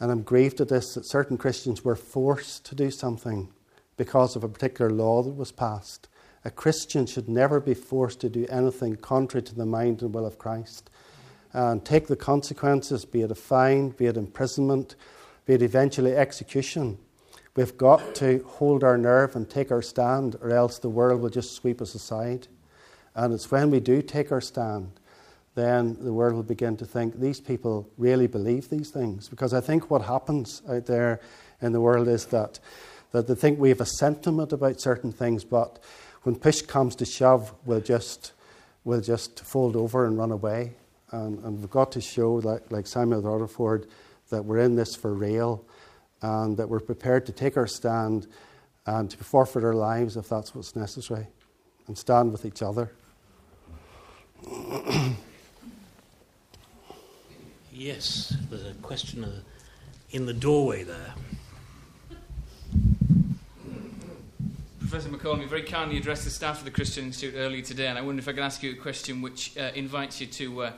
and I'm grieved at this, that certain Christians were forced to do something because of a particular law that was passed. A Christian should never be forced to do anything contrary to the mind and will of Christ. And take the consequences, be it a fine, be it imprisonment, be it eventually execution. We've got to hold our nerve and take our stand, or else the world will just sweep us aside. And it's when we do take our stand, then the world will begin to think these people really believe these things. Because I think what happens out there in the world is that, that they think we have a sentiment about certain things, but when push comes to shove, we'll just, we'll just fold over and run away. And, and we've got to show, like, like Samuel Rutherford, that we're in this for real and that we're prepared to take our stand and to forfeit our lives if that's what's necessary and stand with each other. yes, there's a question in the doorway there. Professor McCallum, you very kindly addressed the staff of the Christian Institute earlier today, and I wonder if I can ask you a question which uh, invites you to uh,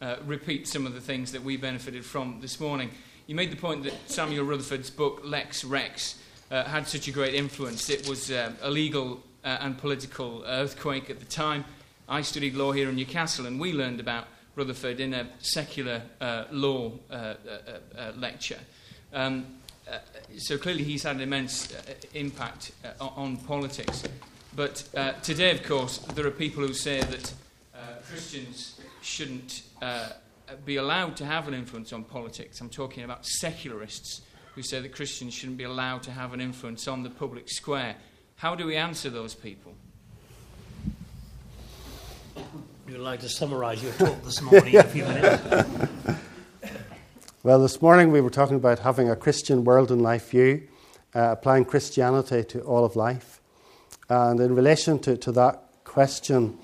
uh, repeat some of the things that we benefited from this morning. You made the point that Samuel Rutherford's book, Lex Rex, uh, had such a great influence. It was uh, a legal uh, and political earthquake at the time. I studied law here in Newcastle, and we learned about Rutherford in a secular law lecture. Um, Uh, so clearly, he's had an immense uh, impact uh, on politics. But today, of course, there are people who say that Christians shouldn't be allowed to have an influence on politics. I'm talking about secularists who say that Christians shouldn't be allowed to have an influence on the public square. How do we answer those people? You'd like to summarise your (laughs) talk this morning in a few minutes? (laughs) Well, this morning we were talking about having a Christian world and life view, uh, applying Christianity to all of life. And in relation to, to that question,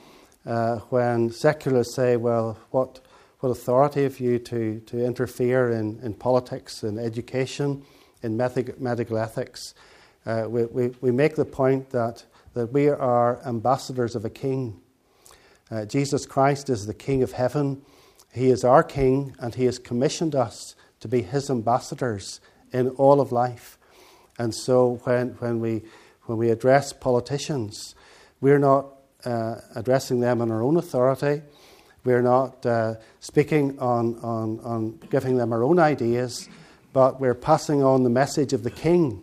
uh, when secularists say, well, what what authority have you to, to interfere in, in politics, in education, in medical ethics? Uh, we, we, we make the point that, that we are ambassadors of a king. Uh, Jesus Christ is the King of heaven. He is our King, and He has commissioned us to be His ambassadors in all of life. And so when, when, we, when we address politicians, we're not uh, addressing them on our own authority. We're not uh, speaking on, on, on giving them our own ideas, but we're passing on the message of the King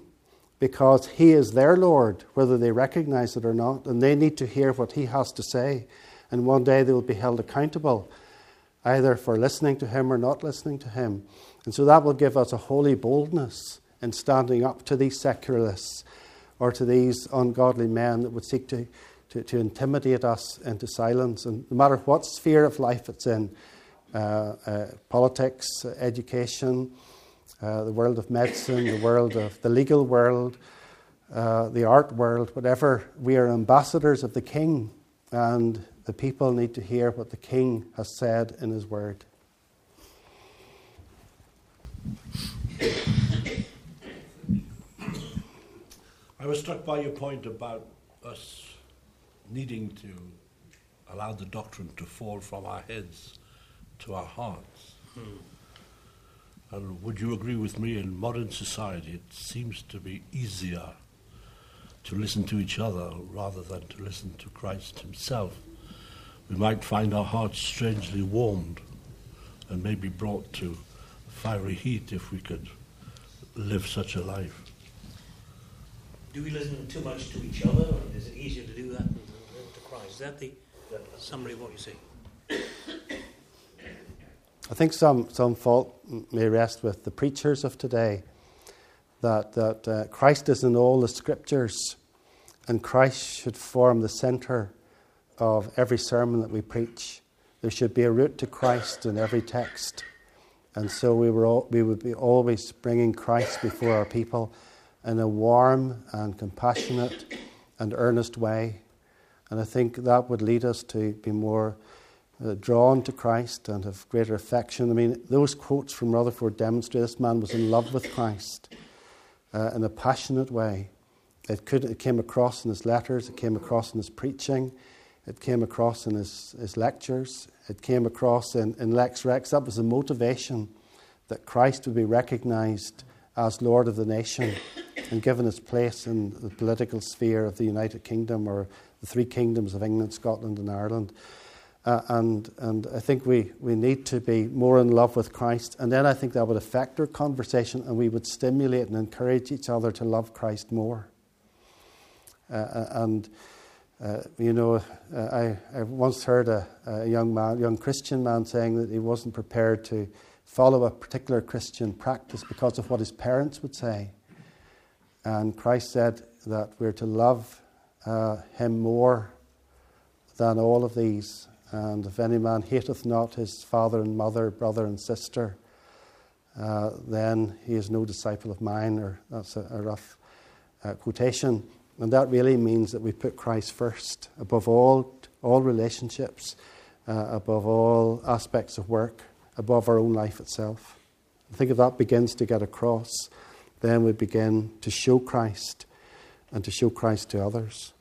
because He is their Lord, whether they recognize it or not, and they need to hear what He has to say. And one day they will be held accountable, either for listening to Him or not listening to Him. And so that will give us a holy boldness in standing up to these secularists or to these ungodly men that would seek to to, to intimidate us into silence. And no matter what sphere of life it's in uh, uh, politics, education, uh, the world of medicine, the world of the legal world, uh, the art world, whatever, we are ambassadors of the King, and the people need to hear what the King has said in His Word. I was struck by your point about us needing to allow the doctrine to fall from our heads to our hearts. Hmm. And would you agree with me, in modern society, it seems to be easier to listen to each other rather than to listen to Christ Himself. We might find our hearts strangely warmed and maybe brought to fiery heat if we could live such a life. Do we listen too much to each other, or is it easier to do that than to Christ? Is that the summary of what you see? I think some, some fault may rest with the preachers of today that, that uh, Christ is in all the scriptures and Christ should form the centre of every sermon that we preach. There should be a root to Christ in every text. And so we, were all, we would be always bringing Christ before our people in a warm and compassionate and earnest way. And I think that would lead us to be more uh, drawn to Christ and have greater affection. I mean, those quotes from Rutherford demonstrate this man was in love with Christ uh, in a passionate way. It, could, it came across in his letters, it came across in his preaching, it came across in his, his lectures, it came across in, in Lex Rex. That was the motivation that Christ would be recognized as Lord of the nation and given his place in the political sphere of the United Kingdom or the three kingdoms of England, Scotland, and Ireland. Uh, and, and I think we, we need to be more in love with Christ. And then I think that would affect our conversation and we would stimulate and encourage each other to love Christ more. Uh, uh and, uh, you know, uh, I, I once heard a, a young man, young Christian man saying that he wasn't prepared to follow a particular Christian practice because of what his parents would say. And Christ said that we're to love uh, him more than all of these and if any man hateth not his father and mother, brother and sister, uh, then he is no disciple of mine, or that's a, a rough uh, quotation. And that really means that we put Christ first, above all, all relationships, uh, above all aspects of work, above our own life itself. I think if that begins to get across, then we begin to show Christ and to show Christ to others.